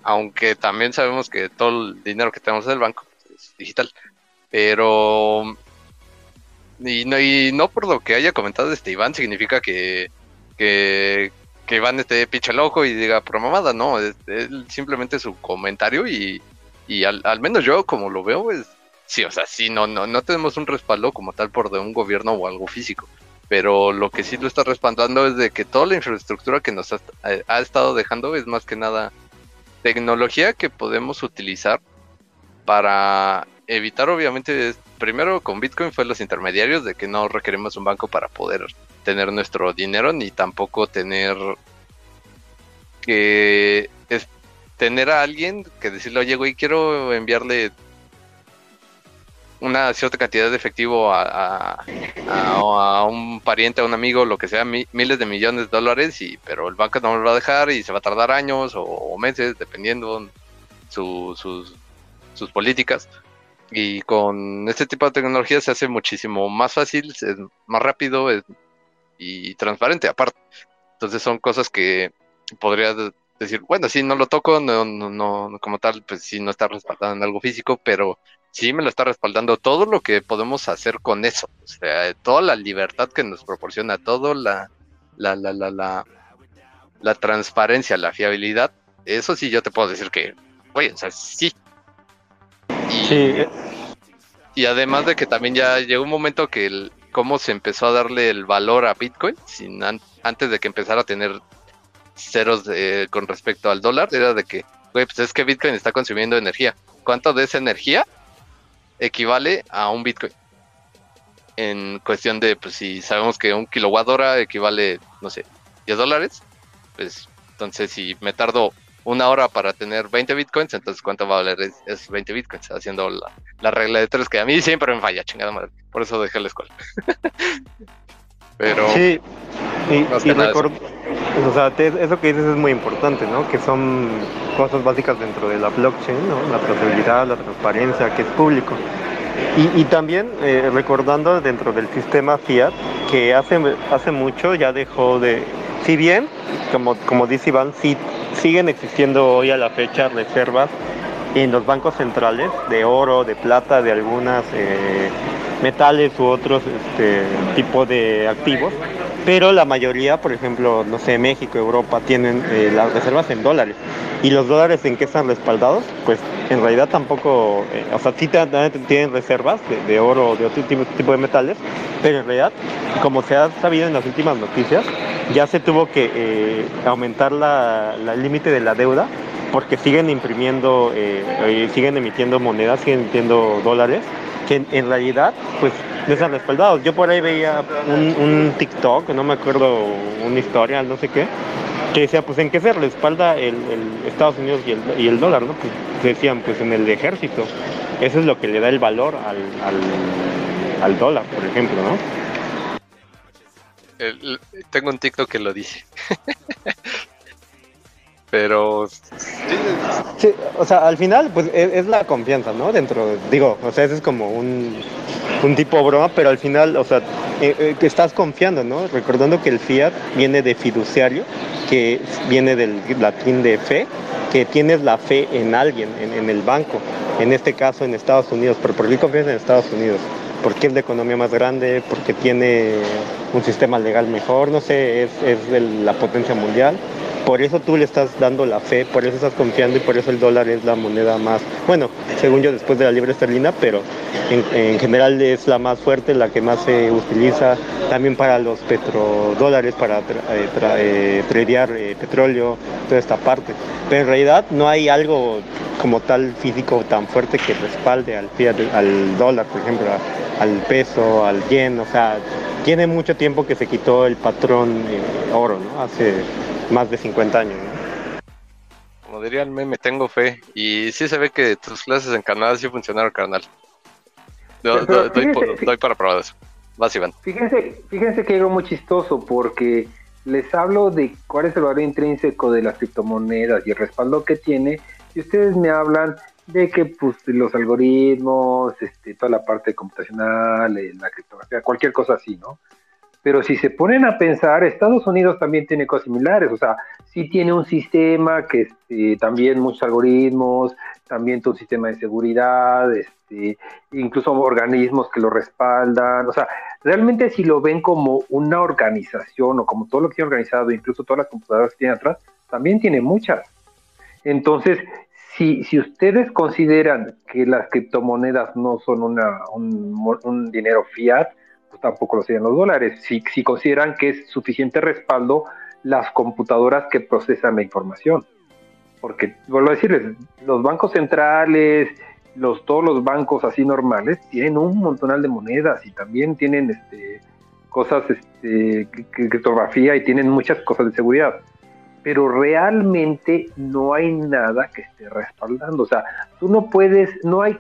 Aunque también sabemos que todo el dinero que tenemos en el banco es digital. Pero... Y no, y no por lo que haya comentado este Iván significa que, que, que Iván esté picha el ojo y diga por mamada, no, es, simplemente su comentario y, y al, al, menos yo como lo veo es, sí, o sea, sí, no, no, no tenemos un respaldo como tal por de un gobierno o algo físico, pero lo que sí lo está respaldando es de que toda la infraestructura que nos ha, ha estado dejando es más que nada tecnología que podemos utilizar para evitar obviamente primero con Bitcoin fue los intermediarios de que no requerimos un banco para poder tener nuestro dinero ni tampoco tener que tener a alguien que decirle, oye, güey, quiero enviarle una cierta cantidad de efectivo a, a, un pariente, a un amigo, lo que sea, miles de millones de dólares, y pero el banco no lo va a dejar y se va a tardar años o, meses, dependiendo sus, sus políticas. Y con este tipo de tecnología se hace muchísimo más fácil, es más rápido y transparente aparte. Entonces son cosas que podría decir, bueno, si no lo toco, no, no, no, como tal, pues sí no está respaldado en algo físico, pero sí me lo está respaldando todo lo que podemos hacer con eso. O sea, toda la libertad que nos proporciona, todo la, la, la, la, la, la transparencia, la fiabilidad, eso sí yo te puedo decir que, oye, o sea, sí. Y, sí. y además de que también ya llegó un momento que el, cómo se empezó a darle el valor a Bitcoin, sin antes de que empezara a tener ceros con respecto al dólar, era de que, güey, pues es que Bitcoin está consumiendo energía. ¿Cuánto de esa energía equivale a un Bitcoin? En cuestión de, pues si sabemos que un kilowatt hora equivale, no sé, 10 dólares, pues entonces si me tardo una hora para tener 20 bitcoins, entonces cuánto va a valer esos 20 bitcoins, haciendo la, regla de tres que a mí siempre me falla, chingada madre. Por eso dejé la escuela. Pero. Sí, y, o sea, eso que dices es muy importante, ¿no? Que son cosas básicas dentro de la blockchain, ¿no? La trazabilidad, la transparencia, que es público. Y, también eh, recordando dentro del sistema fiat, que hace, hace mucho ya dejó de, si bien, como, como dice Iván, sí, siguen existiendo hoy a la fecha reservas en los bancos centrales de oro, de plata, de algunas eh, metales u otros este, tipos de activos, pero la mayoría, por ejemplo, no sé, México, Europa, tienen eh, las reservas en dólares. ¿Y los dólares en qué están respaldados? Pues en realidad tampoco, eh, o sea, sí tienen reservas de, oro o de otro tipo, de metales, pero en realidad, como se ha sabido en las últimas noticias, ya se tuvo que eh, aumentar el límite de la deuda porque siguen imprimiendo, siguen emitiendo monedas, siguen emitiendo dólares que en, realidad pues no respaldados. Yo por ahí veía un, TikTok, no me acuerdo, una historia, no sé qué, que decía pues en qué se respalda el, Estados Unidos y el, y el, dólar, ¿no? Pues decían pues en el ejército. Eso es lo que le da el valor al, al, dólar, por ejemplo, ¿no? tengo un TikTok que lo dice. pero sí, o sea, al final pues es, la confianza, ¿no? Dentro, digo, o sea, ese es como un, un tipo broma, pero al final, o sea, eh, eh, estás confiando, ¿no? Recordando que el fiat viene de fiduciario, que viene del latín de fe, que tienes la fe en alguien, en, el banco, en este caso en Estados Unidos, pero ¿por qué confías en Estados Unidos? porque es la economía más grande, porque tiene un sistema legal mejor, no sé, es, es la potencia mundial por eso tú le estás dando la fe, por eso estás confiando y por eso el dólar es la moneda más, bueno, según yo después de la libre esterlina, pero en, general es la más fuerte, la que más se utiliza también para los petrodólares, para eh, eh, eh, petróleo, toda esta parte. Pero en realidad no hay algo como tal físico tan fuerte que respalde al, al dólar, por ejemplo, al peso, al yen, o sea, tiene mucho tiempo que se quitó el patrón oro, ¿no? Hace más de 50 años. Como diría el meme, tengo fe. Y sí se ve que tus clases en Canadá sí funcionaron, carnal. doy, para probar eso. Vas, Iván. Fíjense, fíjense que algo muy chistoso porque les hablo de cuál es el valor intrínseco de las criptomonedas y el respaldo que tiene. Y ustedes me hablan de que pues los algoritmos, este, toda la parte computacional, eh, la criptografía, cualquier cosa así, ¿no? Pero si se ponen a pensar, Estados Unidos también tiene cosas similares, o sea, sí tiene un sistema que este, también muchos algoritmos, también un sistema de seguridad, este, incluso organismos que lo respaldan, o sea, realmente si lo ven como una organización o como todo lo que tiene organizado, incluso todas las computadoras que tiene atrás, también tiene muchas. Entonces, si, si ustedes consideran que las criptomonedas no son una, un, dinero fiat, tampoco lo serían los dólares, si, si consideran que es suficiente respaldo las computadoras que procesan la información. Porque, vuelvo a decirles, los bancos centrales, todos los bancos así normales tienen un montonal de monedas y también tienen este, cosas, este, criptografía y tienen muchas cosas de seguridad. Pero realmente no hay nada que esté respaldando. O sea, tú no puedes, no hay,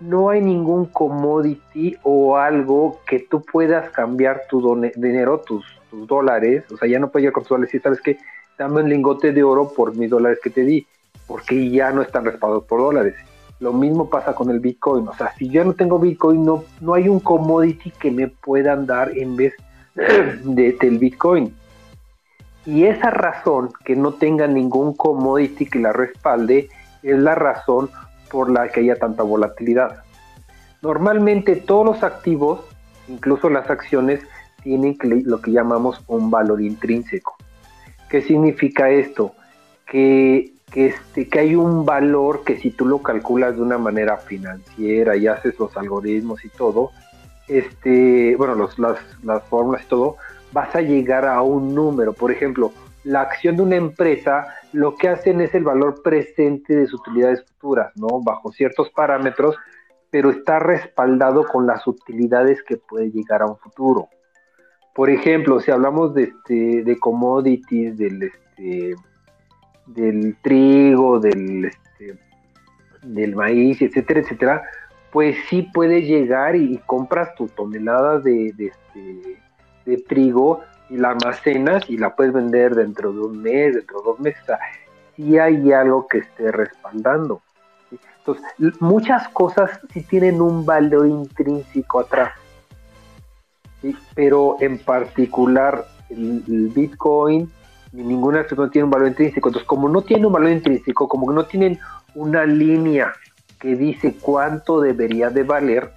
no hay ningún commodity o algo que tú puedas cambiar tu dinero, tus, dólares, o sea, ya no puedes llegar con tus dólares y sabes que dame un lingote de oro por mis dólares que te di, porque ya no están respaldados por dólares. Lo mismo pasa con el Bitcoin, o sea, si yo no tengo Bitcoin, no, no hay un commodity que me puedan dar en vez de, del Bitcoin. Y esa razón que no tenga ningún commodity que la respalde es la razón por la que haya tanta volatilidad. Normalmente todos los activos, incluso las acciones, tienen lo que llamamos un valor intrínseco. ¿Qué significa esto? Que, este, que hay un valor que si tú lo calculas de una manera financiera y haces los algoritmos y todo, este, bueno, los, las, las fórmulas y todo, vas a llegar a un número. Por ejemplo, la acción de una empresa lo que hacen es el valor presente de sus utilidades futuras, ¿no? Bajo ciertos parámetros, pero está respaldado con las utilidades que puede llegar a un futuro. Por ejemplo, si hablamos de, este, de commodities, del, este, del trigo, del, este, del maíz, etcétera, etcétera, pues sí puede llegar y, compras tu tonelada de, este, de trigo y la almacenas y la puedes vender dentro de un mes, dentro de dos meses. O sea, si hay algo que esté respaldando. Entonces, muchas cosas sí tienen un valor intrínseco atrás. Pero en particular el, Bitcoin ni ninguna no tiene un valor intrínseco. Entonces, como no tiene un valor intrínseco, como que no tienen una línea que dice cuánto debería de valer,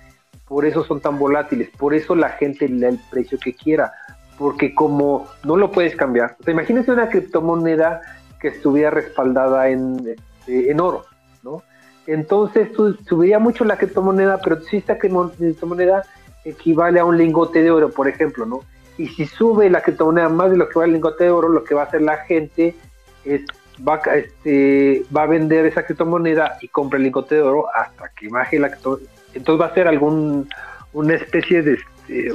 por eso son tan volátiles, por eso la gente le da el precio que quiera, porque como no lo puedes cambiar, o sea, una criptomoneda que estuviera respaldada en, este, en oro, ¿no? Entonces subiría mucho la criptomoneda, pero si esta criptomoneda equivale a un lingote de oro, por ejemplo, ¿no? Y si sube la criptomoneda más de lo que vale el lingote de oro, lo que va a hacer la gente es va, este, va a vender esa criptomoneda y compra el lingote de oro hasta que baje la criptomoneda. Entonces va a ser algún una especie de, este,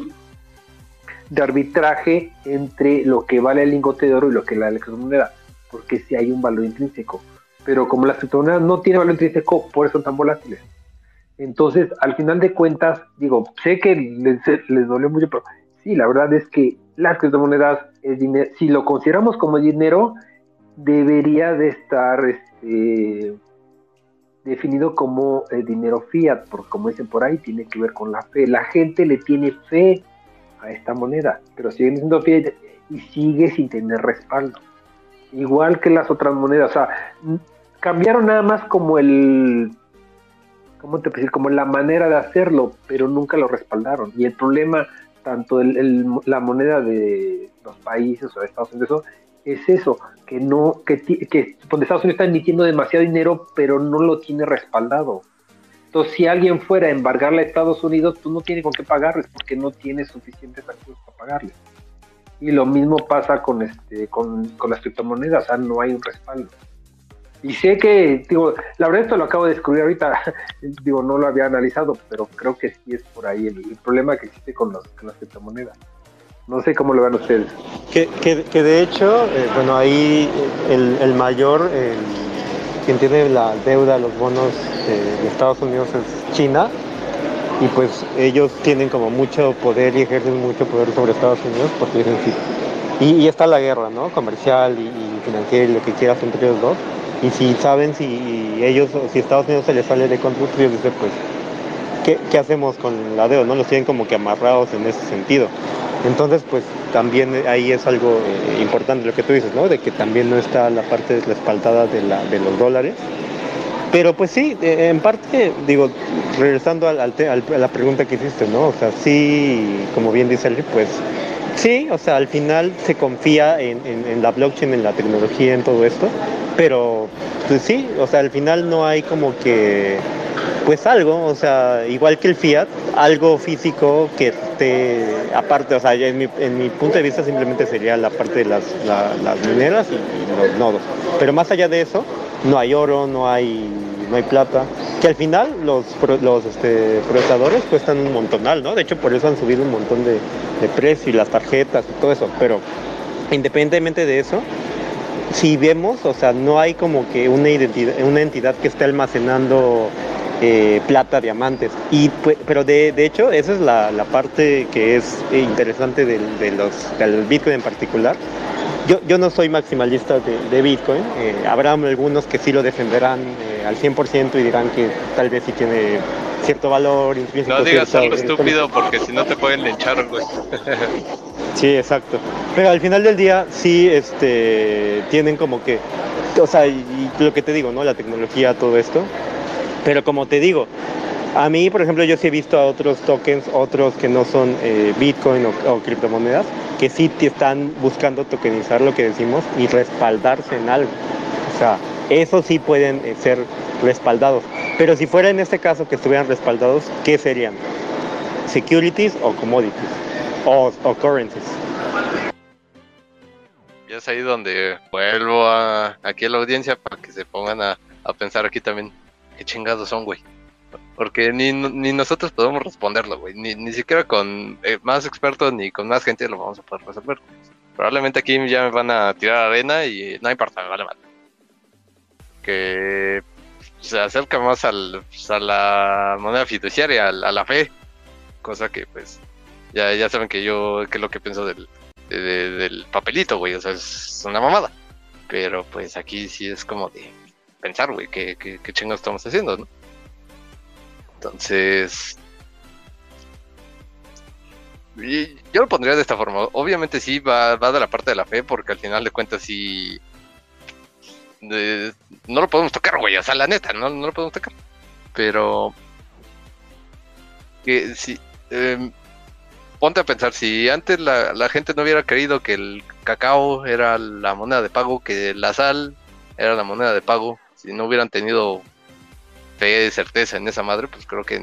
de arbitraje entre lo que vale el lingote de oro y lo que vale la criptomoneda, porque si hay un valor intrínseco. Pero como las criptomonedas no tienen valor intrínseco, por eso son tan volátiles. Entonces, al final de cuentas, digo, sé que les, dolió mucho, pero sí, la verdad es que las criptomonedas, si lo consideramos como dinero, debería de estar este, definido como eh, dinero fiat, porque como dicen por ahí, tiene que ver con la fe. La gente le tiene fe a esta moneda, pero sigue siendo fiat y sigue sin tener respaldo. Igual que las otras monedas, o sea, cambiaron nada más como el, ¿cómo te decir? Como la manera de hacerlo, pero nunca lo respaldaron. Y el problema, tanto el, la moneda de los países o de Estados Unidos, es eso, que no, que, que donde Estados Unidos está emitiendo demasiado dinero, pero no lo tiene respaldado. Entonces, si alguien fuera a embargarle a Estados Unidos, tú no tienes con qué pagarles, porque no tienes suficientes activos para pagarles. Y lo mismo pasa con este, con, las criptomonedas, o sea, no hay un respaldo. Y sé que, digo, la verdad esto lo acabo de descubrir ahorita, digo, no lo había analizado, pero creo que sí es por ahí el, problema que existe con, las criptomonedas. No sé cómo lo ven ustedes. Que, que, de hecho, eh, bueno, ahí el, mayor, quien tiene la deuda, los bonos de Estados Unidos es China, y pues ellos tienen como mucho poder y ejercen mucho poder sobre Estados Unidos porque dicen sí. Y, está la guerra, ¿no? Comercial y, y financiera y lo que quieras entre ellos dos. Y si saben si ellos, si Estados Unidos se les sale de control, ellos dicen, pues, ¿qué, ¿qué, hacemos con la deuda? ¿No? Los tienen como que amarrados en ese sentido. Entonces, pues también ahí es algo eh, importante lo que tú dices, ¿no? De que también no está la parte respaldada de, la, de los dólares. Pero pues sí, en parte, digo, regresando a la pregunta que hiciste, ¿no? O sea, sí, como bien dice él, pues sí, o sea, al final se confía en, en, la blockchain, en la tecnología, en todo esto, pero pues sí, o sea, al final no hay como que pues algo, o sea, igual que el Fiat, algo físico que esté aparte, o sea, en mi, en mi punto de vista simplemente sería la parte de las, las mineras y, los nodos. Pero más allá de eso, no hay oro, no hay, no hay plata, que al final los, los este, procesadores cuestan un montonal, ¿no? De hecho, por eso han subido un montón de, de precio y las tarjetas y todo eso, pero independientemente de eso, si vemos, o sea, no hay como que una, identidad, una entidad que esté almacenando eh, plata, diamantes. Y, pero de, de hecho, esa es la, la, parte que es interesante de los, del Bitcoin en particular. Yo, yo no soy maximalista de, de Bitcoin. Eh, habrá algunos que sí lo defenderán eh, al 100% y dirán que tal vez sí tiene cierto valor No digas algo estúpido porque si no te pueden linchar, güey. sí, exacto. Pero al final del día sí este, tienen como que, o sea, y lo que te digo, ¿no? La tecnología, todo esto. Pero como te digo, a mí, por ejemplo, yo sí he visto a otros tokens, otros que no son eh, Bitcoin o, criptomonedas, que sí te están buscando tokenizar lo que decimos y respaldarse en algo. O sea, eso sí pueden eh, ser respaldados. Pero si fuera en este caso que estuvieran respaldados, ¿qué serían? ¿Securities o commodities? O, o currencies. Ya es ahí donde vuelvo a, aquí a la audiencia para que se pongan a, a pensar aquí también qué chingados son, güey. Porque ni, ni nosotros podemos responderlo, güey. Ni, ni siquiera con eh, más expertos ni con más gente lo vamos a poder resolver. Probablemente aquí ya me van a tirar arena y no importa, me vale mal. Que se acerca más al, pues, a la moneda fiduciaria, a, la fe. Cosa que, pues, ya, ya saben que yo, que es lo que pienso del, de, de, del papelito, güey. O sea, es una mamada. Pero, pues, aquí sí es como de pensar, güey, qué, qué, qué chingados estamos haciendo, ¿no? Entonces, yo lo pondría de esta forma. Obviamente sí va, va de la parte de la fe, porque al final de cuentas sí... De, no lo podemos tocar, güey. O sea, la neta, no, no lo podemos tocar. Pero... Que si... Eh, ponte a pensar, si antes la, la, gente no hubiera creído que el cacao era la moneda de pago, que la sal era la moneda de pago, si no hubieran tenido fe, certeza en esa madre, pues creo que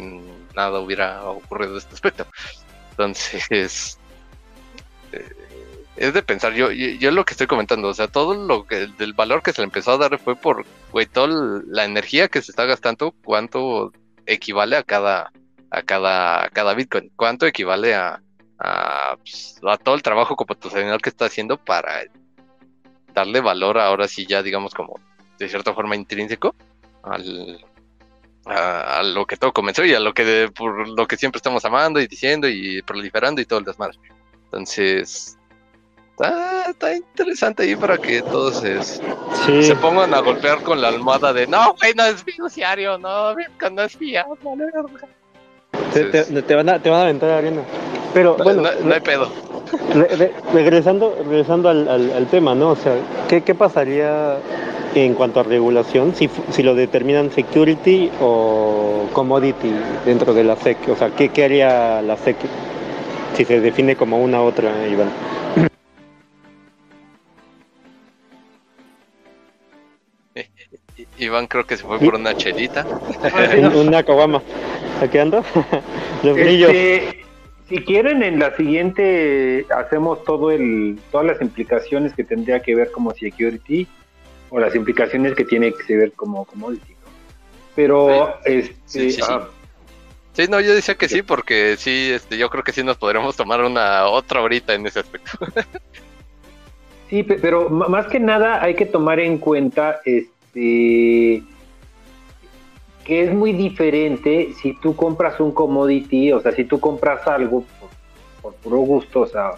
nada hubiera ocurrido de este aspecto. Entonces, eh, es de pensar, yo, yo, yo, lo que estoy comentando, o sea, todo lo que, del valor que se le empezó a dar fue por, güey, toda la energía que se está gastando, cuánto equivale a cada, a cada, a cada Bitcoin, cuánto equivale a, a, pues, todo el trabajo computacional que está haciendo para darle valor ahora sí ya digamos como de cierta forma intrínseco al, a, a, lo que todo comenzó y a lo que de, por lo que siempre estamos amando y diciendo y proliferando y todo el desmadre. Entonces, está, está interesante ahí para que todos se, sí. se, pongan a golpear con la almohada de no, güey, no es fiduciario, no, no es fiable, te, te, te, van a, te van a aventar arena. Pero no, bueno, no, no, hay pedo. Re, re, regresando regresando al, al, al, tema, ¿no? O sea, ¿qué, qué pasaría en cuanto a regulación, si, si, lo determinan security o commodity dentro de la SEC. O sea, ¿qué, qué haría la SEC si se define como una u otra, Iván? Iván creo que se fue por una chelita. una caguama. ¿Aquí ando? Los brillos. Este, si quieren, en la siguiente hacemos todo el, todas las implicaciones que tendría que ver como security o las implicaciones que tiene que ver como commodity, ¿no? Pero, sí, este... Sí, sí, ah, sí, no, yo decía que sí, porque sí, este, yo creo que sí nos podremos tomar una otra horita en ese aspecto. sí, pero más que nada hay que tomar en cuenta, este que es muy diferente si tú compras un commodity, o sea, si tú compras algo por, por puro gusto, o sea,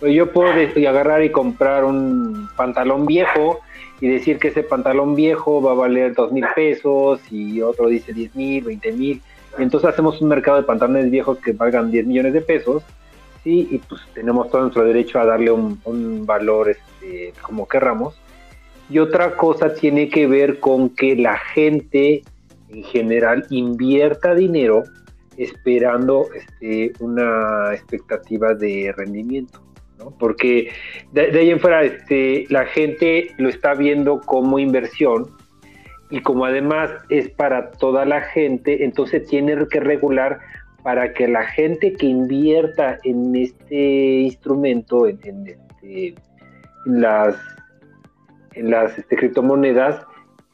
yo puedo agarrar y comprar un pantalón viejo y decir que ese pantalón viejo va a valer dos mil pesos y otro dice diez mil, veinte mil. Entonces hacemos un mercado de pantalones viejos que valgan 10 millones de pesos, ¿sí? Y pues tenemos todo nuestro derecho a darle un, un valor este, como querramos. Y otra cosa tiene que ver con que la gente en general invierta dinero esperando este, una expectativa de rendimiento. ¿No? Porque de, de, ahí en fuera este, la gente lo está viendo como inversión y como además es para toda la gente, entonces tiene que regular para que la gente que invierta en este instrumento, en, este, en las, en las este, criptomonedas,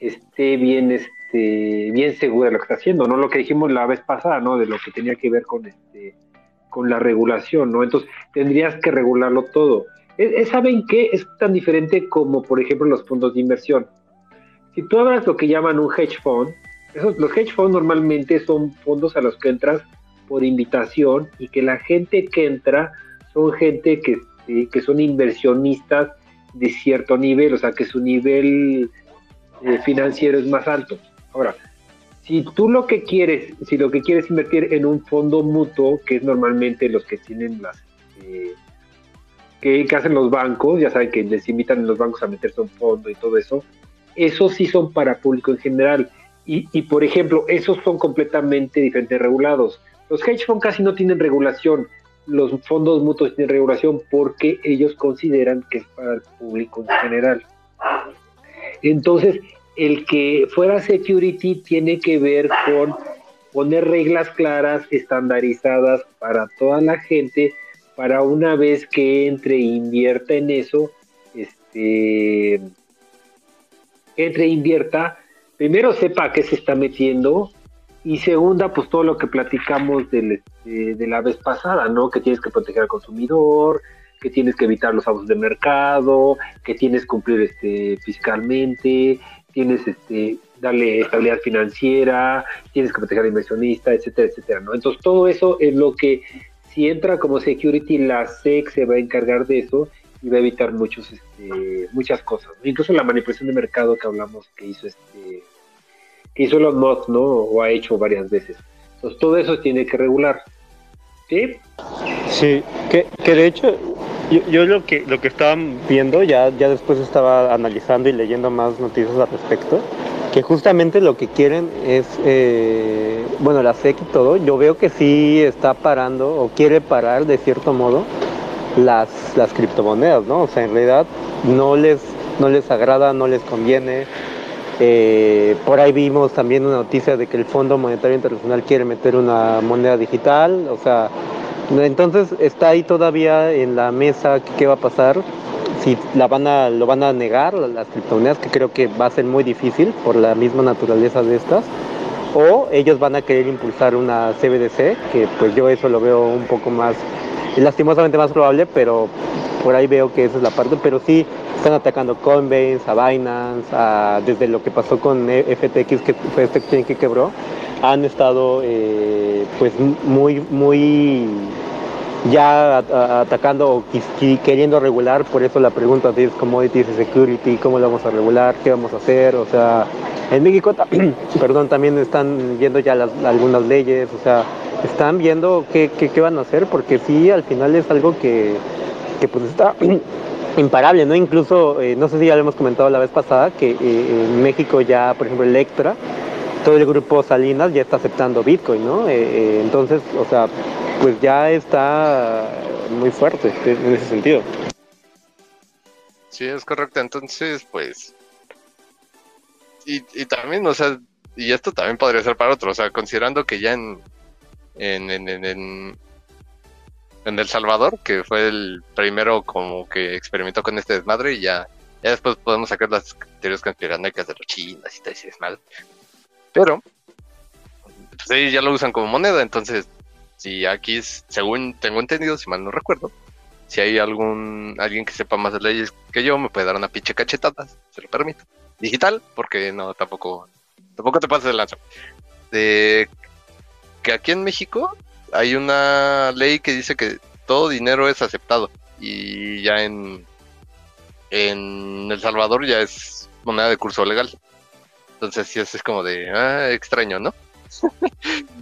esté bien, este, bien segura de lo que está haciendo, no lo que dijimos la vez pasada, ¿no? De lo que tenía que ver con este con la regulación, ¿no? Entonces, tendrías que regularlo todo. ¿Saben qué? Es tan diferente como, por ejemplo, los fondos de inversión. Si tú abras lo que llaman un hedge fund, Esos, los hedge funds normalmente son fondos a los que entras por invitación y que la gente que entra son gente que, eh, que son inversionistas de cierto nivel, o sea que su nivel eh, financiero es más alto. Ahora, si tú lo que quieres, si lo que quieres invertir en un fondo mutuo, que es normalmente los que tienen las eh, que, hacen los bancos, ya saben que les invitan en los bancos a meterse un fondo y todo eso, esos sí son para público en general. Y, y por ejemplo, esos son completamente diferentes regulados. Los hedge funds casi no tienen regulación, los fondos mutuos tienen regulación porque ellos consideran que es para el público en general. Entonces, el que fuera security tiene que ver con poner reglas claras, estandarizadas para toda la gente, para una vez que entre e invierta en eso, este, entre e invierta, primero sepa qué se está metiendo y segunda, pues todo lo que platicamos del, este, de la vez pasada, ¿no? Que tienes que proteger al consumidor, que tienes que evitar los abusos de mercado, que tienes que cumplir este, fiscalmente, tienes este, darle estabilidad financiera, tienes que proteger al inversionista, etcétera, etcétera, ¿no? Entonces todo eso es lo que si entra como security, la SEC se va a encargar de eso y va a evitar muchos, este, muchas cosas, incluso la manipulación de mercado que hablamos que hizo este que hizo los mods, ¿no? O ha hecho varias veces. Entonces todo eso tiene que regular. ¿Sí? Sí, que, que de hecho yo, yo, lo que lo que estaba viendo, ya, ya después estaba analizando y leyendo más noticias al respecto, que justamente lo que quieren es, eh, bueno, la SEC y todo, yo veo que sí está parando o quiere parar de cierto modo las, las criptomonedas, ¿no? O sea, en realidad no les, no les agrada, no les conviene, eh, por ahí vimos también una noticia de que el Fondo Monetario Internacional quiere meter una moneda digital, o sea, entonces está ahí todavía en la mesa qué va a pasar, si la van a, lo van a negar las criptomonedas, que creo que va a ser muy difícil por la misma naturaleza de estas, o ellos van a querer impulsar una CBDC, que pues yo eso lo veo un poco más, lastimosamente más probable, pero por ahí veo que esa es la parte, pero sí están atacando Coinbase, a Binance, desde lo que pasó con FTX, que fue este exchange que quebró, han estado eh, pues muy, muy ya atacando o queriendo regular, por eso la pregunta es commodities y security, cómo lo vamos a regular, qué vamos a hacer, o sea, en México, perdón, también están viendo ya algunas leyes, o sea, están viendo qué, qué, van a hacer, porque sí, al final es algo que, que pues está imparable, ¿no? Incluso, eh, no sé si ya lo hemos comentado la vez pasada, que eh, en México ya, por ejemplo, Electra, todo el grupo Salinas ya está aceptando Bitcoin, ¿no? Eh, entonces, o sea, pues ya está muy fuerte en ese sentido. Sí, es correcto. Entonces, pues... Y, y también, o sea, y esto también podría ser para otros, o sea, considerando que ya en, en, en, en, en El Salvador, que fue el primero como que experimentó con este desmadre y ya, ya después podemos sacar las teorías conspiranoicas de los chinos y todo ese desmadre. Pero, pues ellos ya lo usan como moneda, entonces, si aquí, según tengo entendido, si mal no recuerdo, si hay algún alguien que sepa más de leyes que yo, me puede dar una pinche cachetada, se lo permito. Digital, porque no, tampoco, tampoco te pases de lanza. Que aquí en México hay una ley que dice que todo dinero es aceptado y ya en, en El Salvador ya es moneda de curso legal. Entonces sí es, como de ah, extraño, ¿no?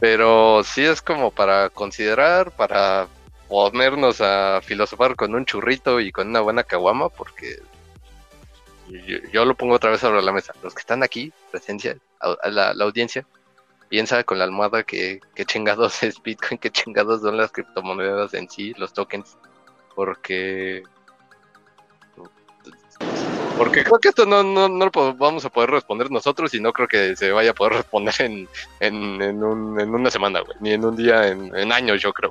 Pero sí es como para considerar, para ponernos a filosofar con un churrito y con una buena caguama, porque yo, lo pongo otra vez sobre la mesa. Los que están aquí, presencia, la audiencia, piensa con la almohada que, chingados es Bitcoin, que chingados son las criptomonedas en sí, los tokens, porque porque creo que esto no, no, no lo vamos a poder responder nosotros y no creo que se vaya a poder responder en, en, en, un, en una semana, ni en un día, en, en años, yo creo.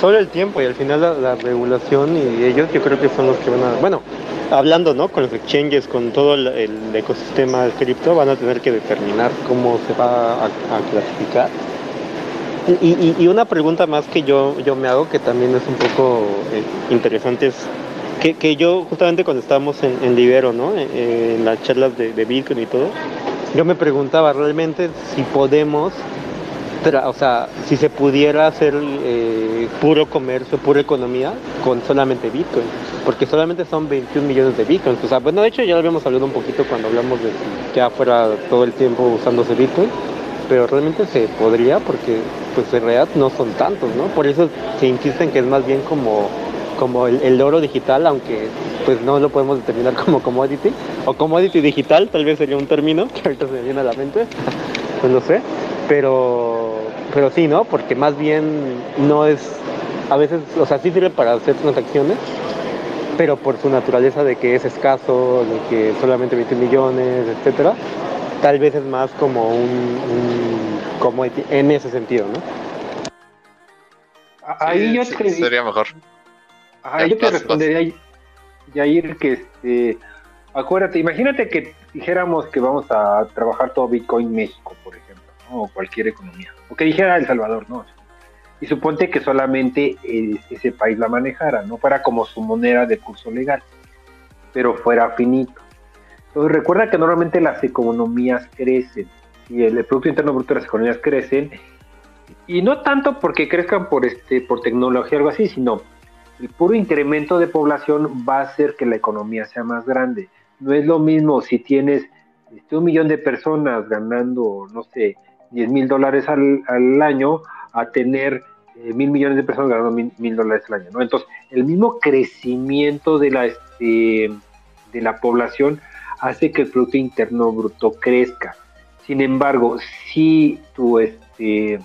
Solo el tiempo y al final la, regulación y ellos yo creo que son los que van a, bueno, hablando, ¿no? Con los exchanges, con todo el, ecosistema de cripto, van a tener que determinar cómo se va a, clasificar. Y, una pregunta más que yo, yo me hago, que también es un poco eh, interesante, es que, que, yo justamente cuando estábamos en, en Libero, ¿no? Eh, en las charlas de Bitcoin y todo, yo me preguntaba realmente si podemos o sea, si se pudiera hacer eh, puro comercio, pura economía con solamente Bitcoin, porque solamente son 21 millones de Bitcoins. O sea, bueno, de hecho ya lo habíamos hablado un poquito cuando hablamos de que fuera todo el tiempo usándose Bitcoin, pero realmente se podría porque pues en realidad no son tantos, ¿no? Por eso se insiste en que es más bien como como el, oro digital, aunque pues no lo podemos determinar como commodity, o commodity digital, tal vez sería un término que ahorita se me viene a la mente, pues no sé, pero, pero sí, ¿no? Porque más bien no es, a veces, o sea, sí sirve para hacer transacciones, pero por su naturaleza de que es escaso, de que solamente 20 millones, etcétera, tal vez es más como un, como en ese sentido, ¿no? Ahí yo te, sería mejor. Ahí yo te respondería, Yair, que este, acuérdate, imagínate que dijéramos que vamos a trabajar todo Bitcoin México, por ejemplo o cualquier economía. O que dijera El Salvador, ¿no? Y suponte que solamente ese país la manejara, no fuera como su moneda de curso legal, pero fuera finito. Entonces recuerda que normalmente las economías crecen y el, Producto Interno Bruto de las economías crecen y no tanto porque crezcan por, este, por tecnología o algo así, sino el puro incremento de población va a hacer que la economía sea más grande. No es lo mismo si tienes este, un millón de personas ganando, no sé, 10 mil dólares al, año a tener eh, mil millones de personas ganando mil, dólares al año, ¿no? Entonces, el mismo crecimiento de la, este, de la población hace que el Producto Interno Bruto crezca. Sin embargo, si tu, este,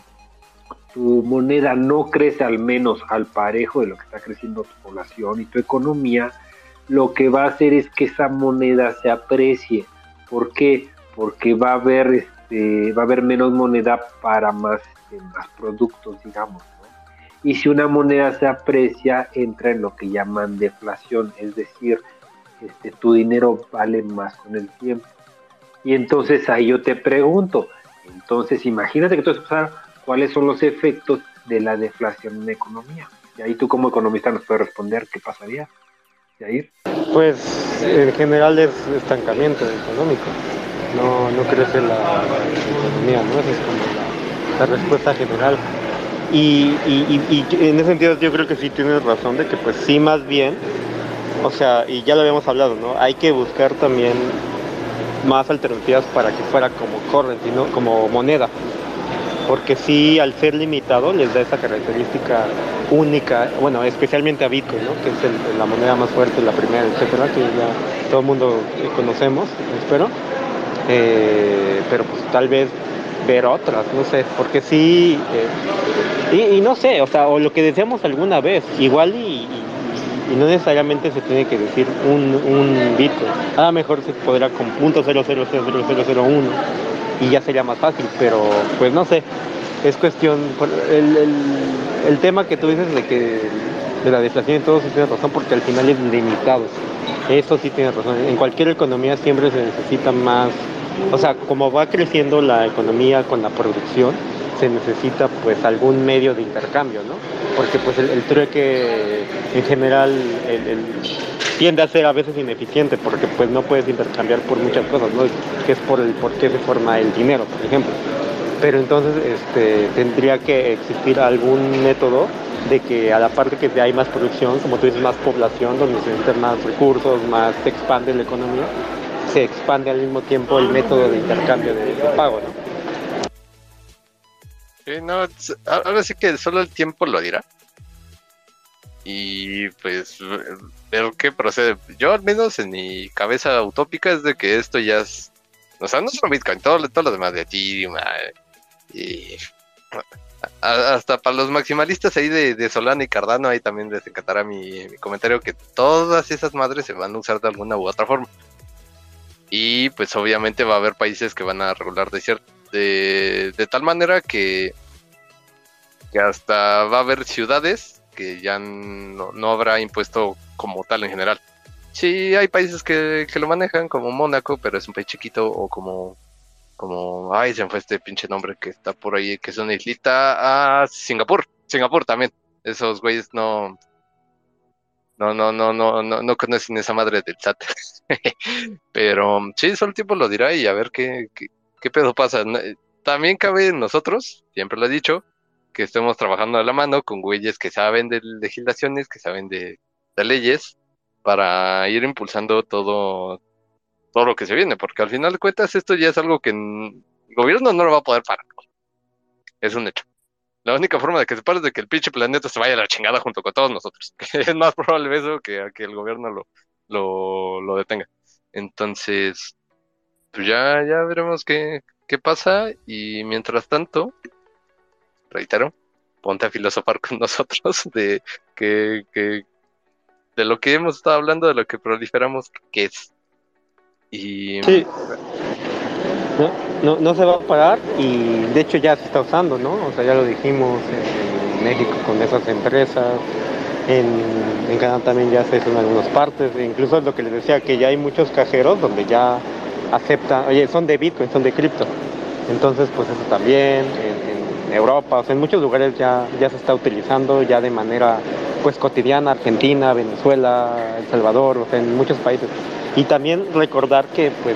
tu moneda no crece al menos al parejo de lo que está creciendo tu población y tu economía, lo que va a hacer es que esa moneda se aprecie. ¿Por qué? Porque va a haber este, va a haber menos moneda para más, este, más productos, digamos. Y si una moneda se aprecia, entra en lo que llaman deflación, es decir, este, tu dinero vale más con el tiempo. Y entonces ahí yo te pregunto, entonces imagínate que tú sabes cuáles son los efectos de la deflación en la economía. Y ahí tú como economista nos puedes responder qué pasaría. Yair. Pues en general es estancamiento económico no, no crece la, economía, ¿no? Esa es como la, respuesta general. Y, en ese sentido yo creo que sí tienes razón de que pues sí más bien, o sea, y ya lo habíamos hablado, ¿no? Hay que buscar también más alternativas para que fuera como currency. Como moneda. Porque sí, al ser limitado, les da esa característica única, bueno, especialmente a Bitcoin, ¿no? Que es la moneda más fuerte, la primera, etcétera, que ya todo el mundo conocemos, espero eh, pero pues tal vez ver otras, no sé, porque sí, eh, y, no sé, o sea, o lo que decíamos alguna vez, igual y, no necesariamente se tiene que decir un, un Bitcoin, a mejor se podrá con punto uno y ya sería más fácil, pero pues no sé, es cuestión, el, el, el tema que tú dices de que de la deflación y todo sí tiene razón porque al final es limitado. Eso sí tiene razón. En cualquier economía siempre se necesita más o sea, como va creciendo la economía con la producción, se necesita pues algún medio de intercambio, ¿no? Porque pues el, trueque en general tiende a ser a veces ineficiente porque pues no puedes intercambiar por muchas cosas, ¿no? Que es por el por qué se forma el dinero, por ejemplo. Pero entonces este, tendría que existir algún método de que a la parte que hay más producción, como tú dices, más población, donde se necesitan más recursos, más se expande la economía, se expande al mismo tiempo el método de intercambio de, pago, ¿no? Sí, no, ahora sí que solo el tiempo lo dirá. Y pues ver qué procede. Yo al menos en mi cabeza utópica es de que esto ya es... O sea, no solo Bitcoin, todo, todo lo demás de Ethereum y hasta para los maximalistas ahí de, Solana y Cardano, ahí también les encantará mi, mi, comentario que todas esas madres se van a usar de alguna u otra forma. Y pues obviamente va a haber países que van a regular de, de, de tal manera que, que hasta va a haber ciudades que ya no, habrá impuesto como tal en general. Sí, hay países que, lo manejan, como Mónaco, pero es un país chiquito, o como, como, ay, se me fue este pinche nombre que está por ahí, que es una islita, a Singapur, Singapur también. Esos güeyes no, no, no, no, no, no, no conocen esa madre del SAT. Pero sí, solo el tiempo lo dirá y a ver qué, ¿qué pedo pasa? También cabe en nosotros, siempre lo he dicho, que estemos trabajando a la mano con güeyes que saben de legislaciones, que saben de, leyes, para ir impulsando todo, todo lo que se viene, porque al final de cuentas esto ya es algo que el gobierno no lo va a poder parar. Es un hecho. La única forma de que se pare es de que el pinche planeta se vaya a la chingada junto con todos nosotros. es más probable eso que, que el gobierno lo, lo, lo detenga. Entonces, pues ya, ya veremos qué, qué pasa y mientras tanto, reitero, ponte a filosofar con nosotros de que, de lo que hemos estado hablando, de lo que proliferamos, qué es. Y sí. no, no, no, se va a parar y de hecho ya se está usando, ¿no? O sea, ya lo dijimos en, México con esas empresas, en, Canadá también ya se hizo en algunas partes, e incluso es lo que les decía, que ya hay muchos cajeros donde ya aceptan, oye, son de Bitcoin, son de cripto. Entonces, pues eso también, en, Europa, o sea, en muchos lugares ya, ya se está utilizando ya de manera pues cotidiana, Argentina, Venezuela, El Salvador, o sea, en muchos países. Y también recordar que pues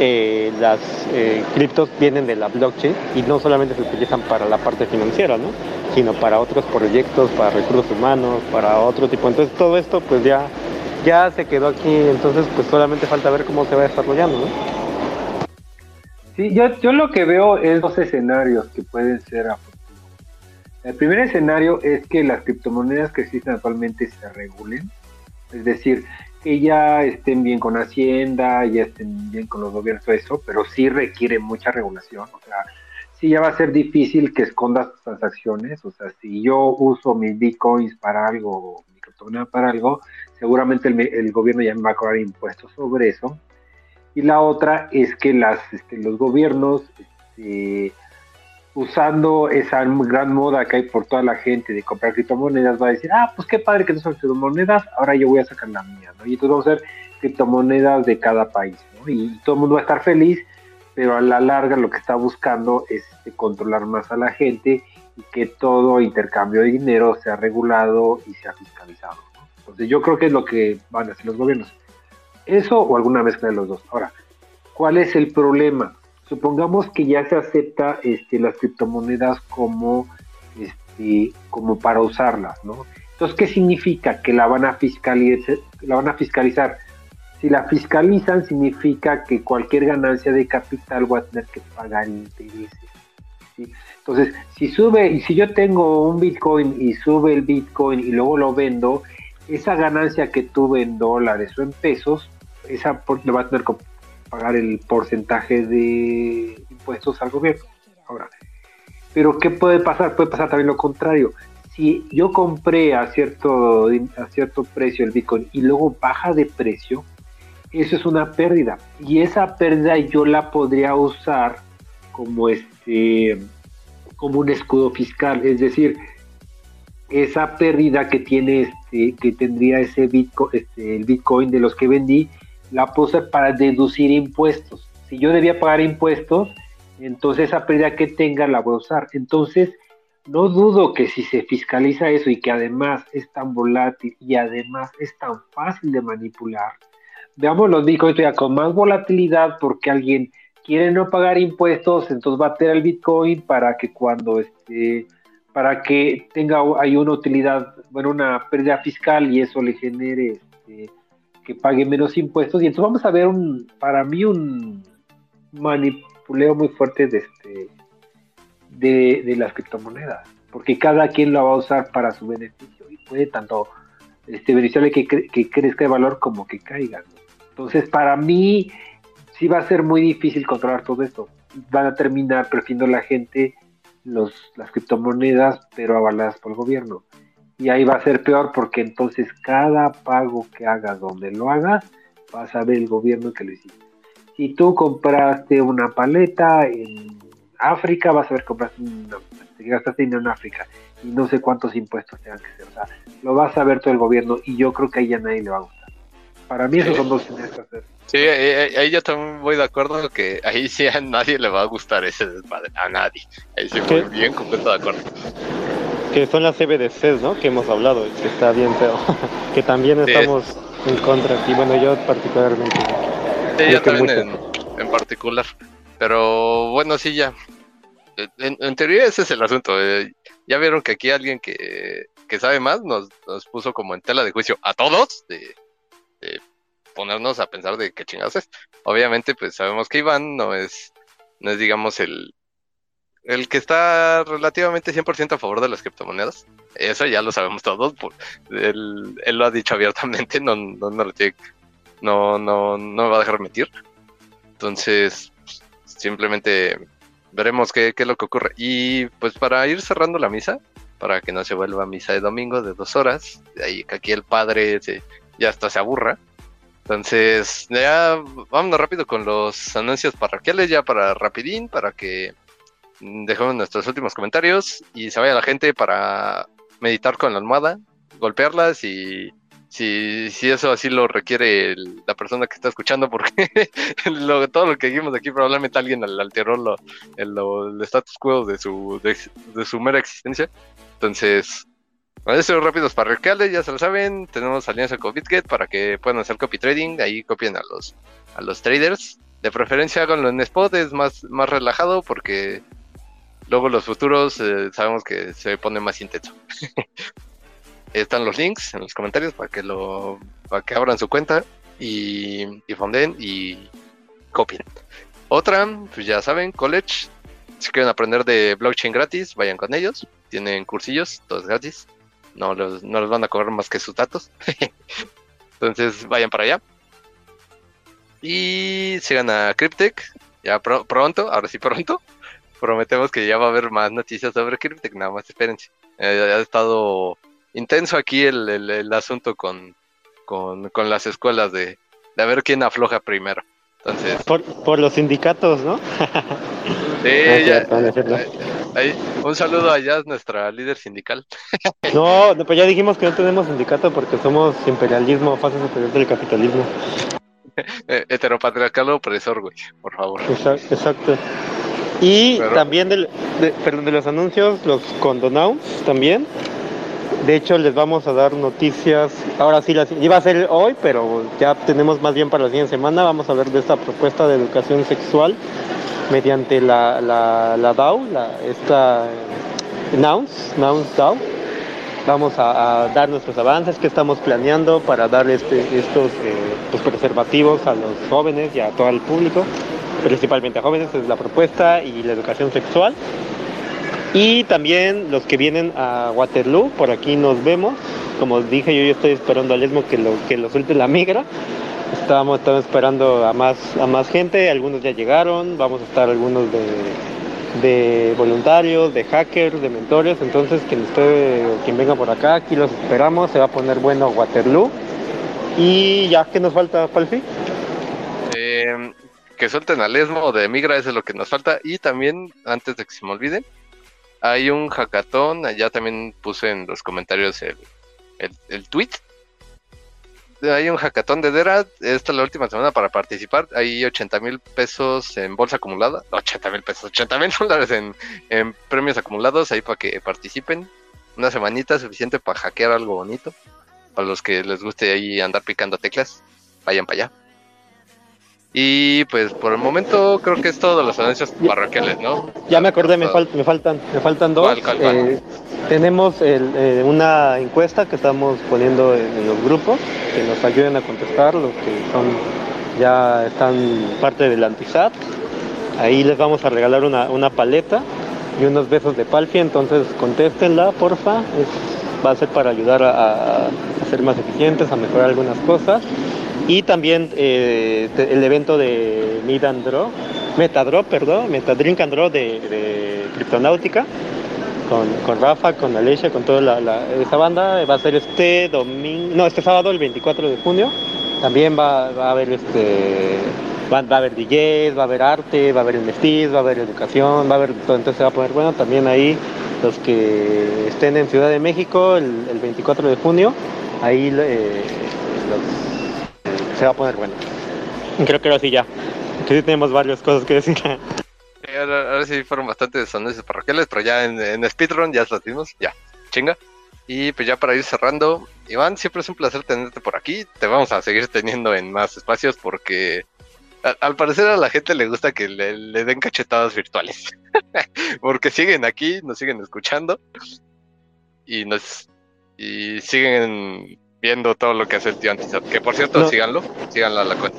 eh, las eh, criptos vienen de la blockchain y no solamente se utilizan para la parte financiera, ¿no? sino para otros proyectos, para recursos humanos, para otro tipo. Entonces todo esto pues ya, ya se quedó aquí, entonces pues solamente falta ver cómo se va desarrollando. ¿no? Sí, yo, yo lo que veo es dos escenarios que pueden ser a. El primer escenario es que las criptomonedas que existen actualmente se regulen, es decir, que ya estén bien con Hacienda, ya estén bien con los gobiernos, eso, pero sí requiere mucha regulación. O sea, sí ya va a ser difícil que escondas tus transacciones. O sea, si yo uso mis bitcoins para algo, mi criptomoneda para algo, seguramente el, el gobierno ya me va a cobrar impuestos sobre eso y la otra es que las, este, los gobiernos, este, usando esa gran moda que hay por toda la gente de comprar criptomonedas, va a decir, ah, pues qué padre que no son criptomonedas, ahora yo voy a sacar la mía, ¿no? Y entonces vamos a hacer criptomonedas de cada país, ¿no? Y, todo el mundo va a estar feliz, pero a la larga lo que está buscando es este, controlar más a la gente y que todo intercambio de dinero sea regulado y sea fiscalizado. Entonces yo creo que es lo que van a hacer los gobiernos eso o alguna mezcla de los dos. Ahora, ¿cuál es el problema? Supongamos que ya se acepta este, las criptomonedas como, este, como para usarlas, ¿no? Entonces, ¿qué significa? Que la van a fiscalizar, la van a fiscalizar. Si la fiscalizan, significa que cualquier ganancia de capital va a tener que pagar intereses. Entonces, si sube, y si yo tengo un Bitcoin y sube el Bitcoin y luego lo vendo, esa ganancia que tuve en dólares o en pesos esa va a tener que pagar el porcentaje de impuestos al gobierno. Ahora, pero ¿qué puede pasar? Puede pasar también lo contrario. Si yo compré a cierto, a cierto precio el Bitcoin y luego baja de precio, eso es una pérdida. Y esa pérdida yo la podría usar como este como un escudo fiscal. Es decir, esa pérdida que tiene este, que tendría ese Bitcoin, este, el Bitcoin de los que vendí, la puse para deducir impuestos. Si yo debía pagar impuestos, entonces esa pérdida que tenga la voy a usar. Entonces, no dudo que si se fiscaliza eso y que además es tan volátil y además es tan fácil de manipular, veamos los bitcoins ya con más volatilidad porque alguien quiere no pagar impuestos, entonces va a tener el bitcoin para que cuando este para que tenga hay una utilidad, bueno, una pérdida fiscal y eso le genere este, que pague menos impuestos y entonces vamos a ver un, para mí un manipuleo muy fuerte de este de, las criptomonedas, porque cada quien lo va a usar para su beneficio y puede tanto este beneficiarle que, que crezca de valor como que caiga. Entonces, para mí sí va a ser muy difícil controlar todo esto. Van a terminar prefiriendo la gente los, las criptomonedas, pero avaladas por el gobierno y ahí va a ser peor porque entonces cada pago que hagas donde lo hagas, vas a ver el gobierno que lo hiciste. Si tú compraste una paleta en África, vas a ver que compraste una, te gastaste en África y no sé cuántos impuestos tengan que ser. O sea, lo vas a ver todo el gobierno y yo creo que ahí a nadie le va a gustar. Para mí esos son dos que hacer. Sí, ahí, yo también voy de acuerdo que ahí sí a nadie le va a gustar ese desmadre, a nadie. Ahí sí muy bien, completo de acuerdo que son las CBDCs, ¿no? Que hemos hablado, que está bien feo, que también estamos en contra, y bueno, yo particularmente. Sí, yo también en, particular, Pero bueno, sí, ya. En, teoría ese es el asunto. Eh, ya vieron que aquí alguien que, que sabe más nos, nos, puso como en tela de juicio a todos de, de ponernos a pensar de qué chingados es. Obviamente, pues sabemos que Iván no es, no es digamos, el, el que está relativamente 100% a favor de las criptomonedas. Eso ya lo sabemos todos. Él, él lo ha dicho abiertamente, no, no, no, no, me va a dejar mentir. Entonces, simplemente veremos qué, qué, es lo que ocurre. Y pues para ir cerrando la misa, para que no se vuelva misa de domingo de dos horas, de ahí que aquí el padre se, ya hasta se aburra. Entonces, ya vámonos rápido con los anuncios parroquiales, ya para rapidín, para que dejemos nuestros últimos comentarios y se vaya la gente para meditar con la almohada, golpearlas y si, si eso así lo requiere la persona que está escuchando, porque todo lo que dijimos aquí probablemente alguien alteró lo, el, status quo de su, de, su mera existencia. Entonces, esos rápidos parroquiales, ya se lo saben, tenemos alianza con BitGet para que puedan hacer copy trading, ahí copien a los, a los traders. De preferencia háganlo en spot, es más, más relajado porque luego los futuros eh, sabemos que se pone más intenso. están los links en los comentarios para que lo para que abran su cuenta y, y fonden y copien. Otra, pues ya saben, college. Si quieren aprender de blockchain gratis, vayan con ellos. Tienen cursillos, todos gratis. No los, no les van a cobrar más que sus datos. Entonces vayan para allá. Y sigan a Cryptech. Ya pronto, ahora sí pronto. Prometemos que ya va a haber más noticias sobre Cryptech. Nada más espérense. Eh, ha estado intenso aquí el, el, asunto con, con, las escuelas de, de, a ver quién afloja primero. Entonces, por, por los sindicatos, ¿no? sí, ya, un saludo a Jazz, nuestra líder sindical. no, pues ya dijimos que no tenemos sindicato porque somos imperialismo, fase superior del capitalismo. Heteropatriarcal opresor, güey, por favor. Exacto. Y también del, de, perdón, de los anuncios, los condonaus también. De hecho, les vamos a dar noticias. Ahora sí, las, iba a ser hoy, pero ya tenemos más bien para la siguiente semana. Vamos a ver de esta propuesta de educación sexual mediante la, la, la DAO, la, esta NOUNS, NOUNS DAO. Vamos a, dar nuestros avances que estamos planeando para dar este, estos eh, pues, preservativos a los jóvenes y a todo el público, principalmente a jóvenes, es la propuesta y la educación sexual. Y también los que vienen a Waterloo, por aquí nos vemos. Como dije, yo, yo estoy esperando al Esmo que lo, que lo suelte la migra. Estábamos, esperando a más, a más gente, algunos ya llegaron, vamos a estar algunos de, voluntarios, de hackers, de mentores. Entonces, quien esté, quien venga por acá, aquí los esperamos. Se va a poner bueno Waterloo. Y ya, ¿qué nos falta, Palfi? Eh, que suelten al Esmo de Migra, eso es lo que nos falta. Y también, antes de que se me olvide, hay un hackathon, allá también puse en los comentarios el, el, tweet. Hay un hackathon de Dera, esta es la última semana para participar. Hay 80 mil pesos en bolsa acumulada, 80 mil pesos, 80 mil dólares en, en premios acumulados ahí para que participen. Una semanita suficiente para hackear algo bonito. Para los que les guste ahí andar picando teclas, vayan para allá. Y pues por el momento creo que es todo los anuncios parroquiales, ¿no? Ya me acordé, me, me faltan me faltan dos. Eh, tenemos eh, una encuesta que estamos poniendo en, los grupos que nos ayuden a contestar los que son ya están parte del antisat. Ahí les vamos a regalar una, paleta y unos besos de palfia, entonces contéstenla, porfa. va a ser para ayudar a, a ser más eficientes, a mejorar algunas cosas. Y también eh, el evento de Mid and Draw, Metadrop, perdón, Metadrink and de, de Criptonáutica, con, con, Rafa, con Alicia, con toda la, esa banda. Va a ser este domingo, no, este sábado, el 24 de junio. También va, va a haber este va, a haber DJs, va a haber arte, va a haber mestiz, va a haber educación, va a haber todo, entonces se va a poner bueno. También ahí los que estén en Ciudad de México el, 24 de junio, ahí eh, los se va a poner bueno. Creo que ahora sí ya. Que sí tenemos varias cosas que decir. ahora, sí fueron bastantes anuncios parroquiales, pero ya en, Speedrun ya los dimos, ya, chinga. Y pues ya para ir cerrando, Iván, siempre es un placer tenerte por aquí. Te vamos a seguir teniendo en más espacios porque Al, al parecer a la gente le gusta que le, le den cachetadas virtuales. Porque siguen aquí, nos siguen escuchando. Y nos y siguen viendo todo lo que hace el tío Antisat. Que por cierto, No. síganlo, síganlo a la cuenta.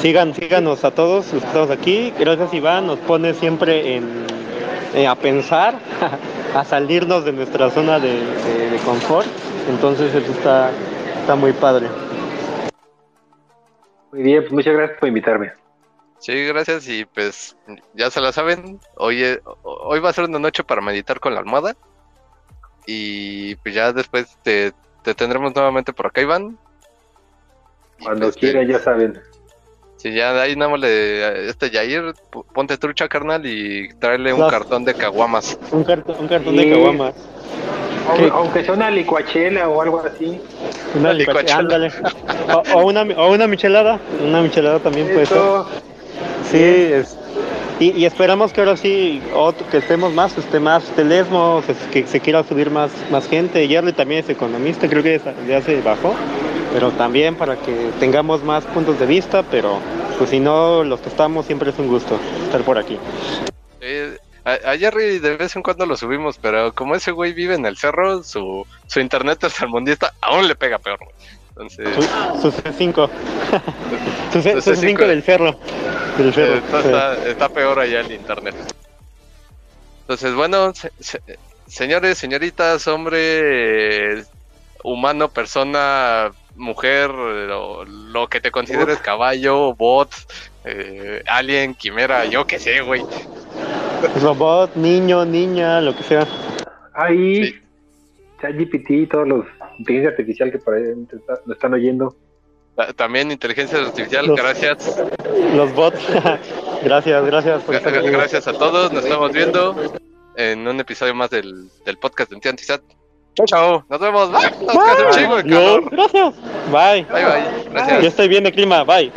Sigan, síganos a todos los que estamos aquí. Gracias Iván, nos pone siempre en, eh, a pensar, a salirnos de nuestra zona de, de- de confort. Entonces eso está, está muy padre. Muy bien, pues muchas gracias por invitarme. Sí, gracias y pues ya se la saben. Hoy, hoy va a ser una noche para meditar con la almohada. Y pues ya después te, te tendremos nuevamente por acá, Iván. Cuando pues, quieran, te- ya saben. Si ya de ahí nada más le. Este Yair, p- ponte trucha, carnal, y tráele un cartón de caguamas. Un, cartón un cartón Sí. de caguamas. Aunque, sea una licuachela o algo así. Una licuachela. ándale. O, o una, o una michelada. Una michelada también puede ser. Eso, Sí, es- y, y esperamos que ahora sí, otro- que estemos más, esté más Telesmo, que, se quiera subir más, más gente. Jerry también es economista, creo que ya, ya se bajó, pero también para que tengamos más puntos de vista, pero pues si no, los que estamos siempre es un gusto estar por aquí. Eh, a, a Jerry de vez en cuando lo subimos, pero como ese güey vive en el cerro, su, su internet tercermundista aún le pega peor, güey. Entonces, Su, su C5, su, C- Su su C5 C5 del cerro. Del cerro. eh, está, sí. está- está peor allá el internet. Entonces, bueno, se- se- señores, señoritas, hombre, eh, humano, persona, mujer, lo, lo que te consideres caballo, bot, eh, alien, quimera, yo qué sé, güey. Robot, niño, niña, lo que sea. ahí, Sí. ChatGPT, todos los inteligencia artificial que por ahí lo están oyendo. Ta- También inteligencia artificial, Los- gracias. Los bots. gracias, gracias por estar. Gracias a todos, nos estamos viendo en un episodio más del, del podcast de Antisat. Chao, chao, nos vemos. Bye. Nos Yo, calor. gracias. Bye. Bye, bye. Gracias. Ya estoy bien de clima. Bye.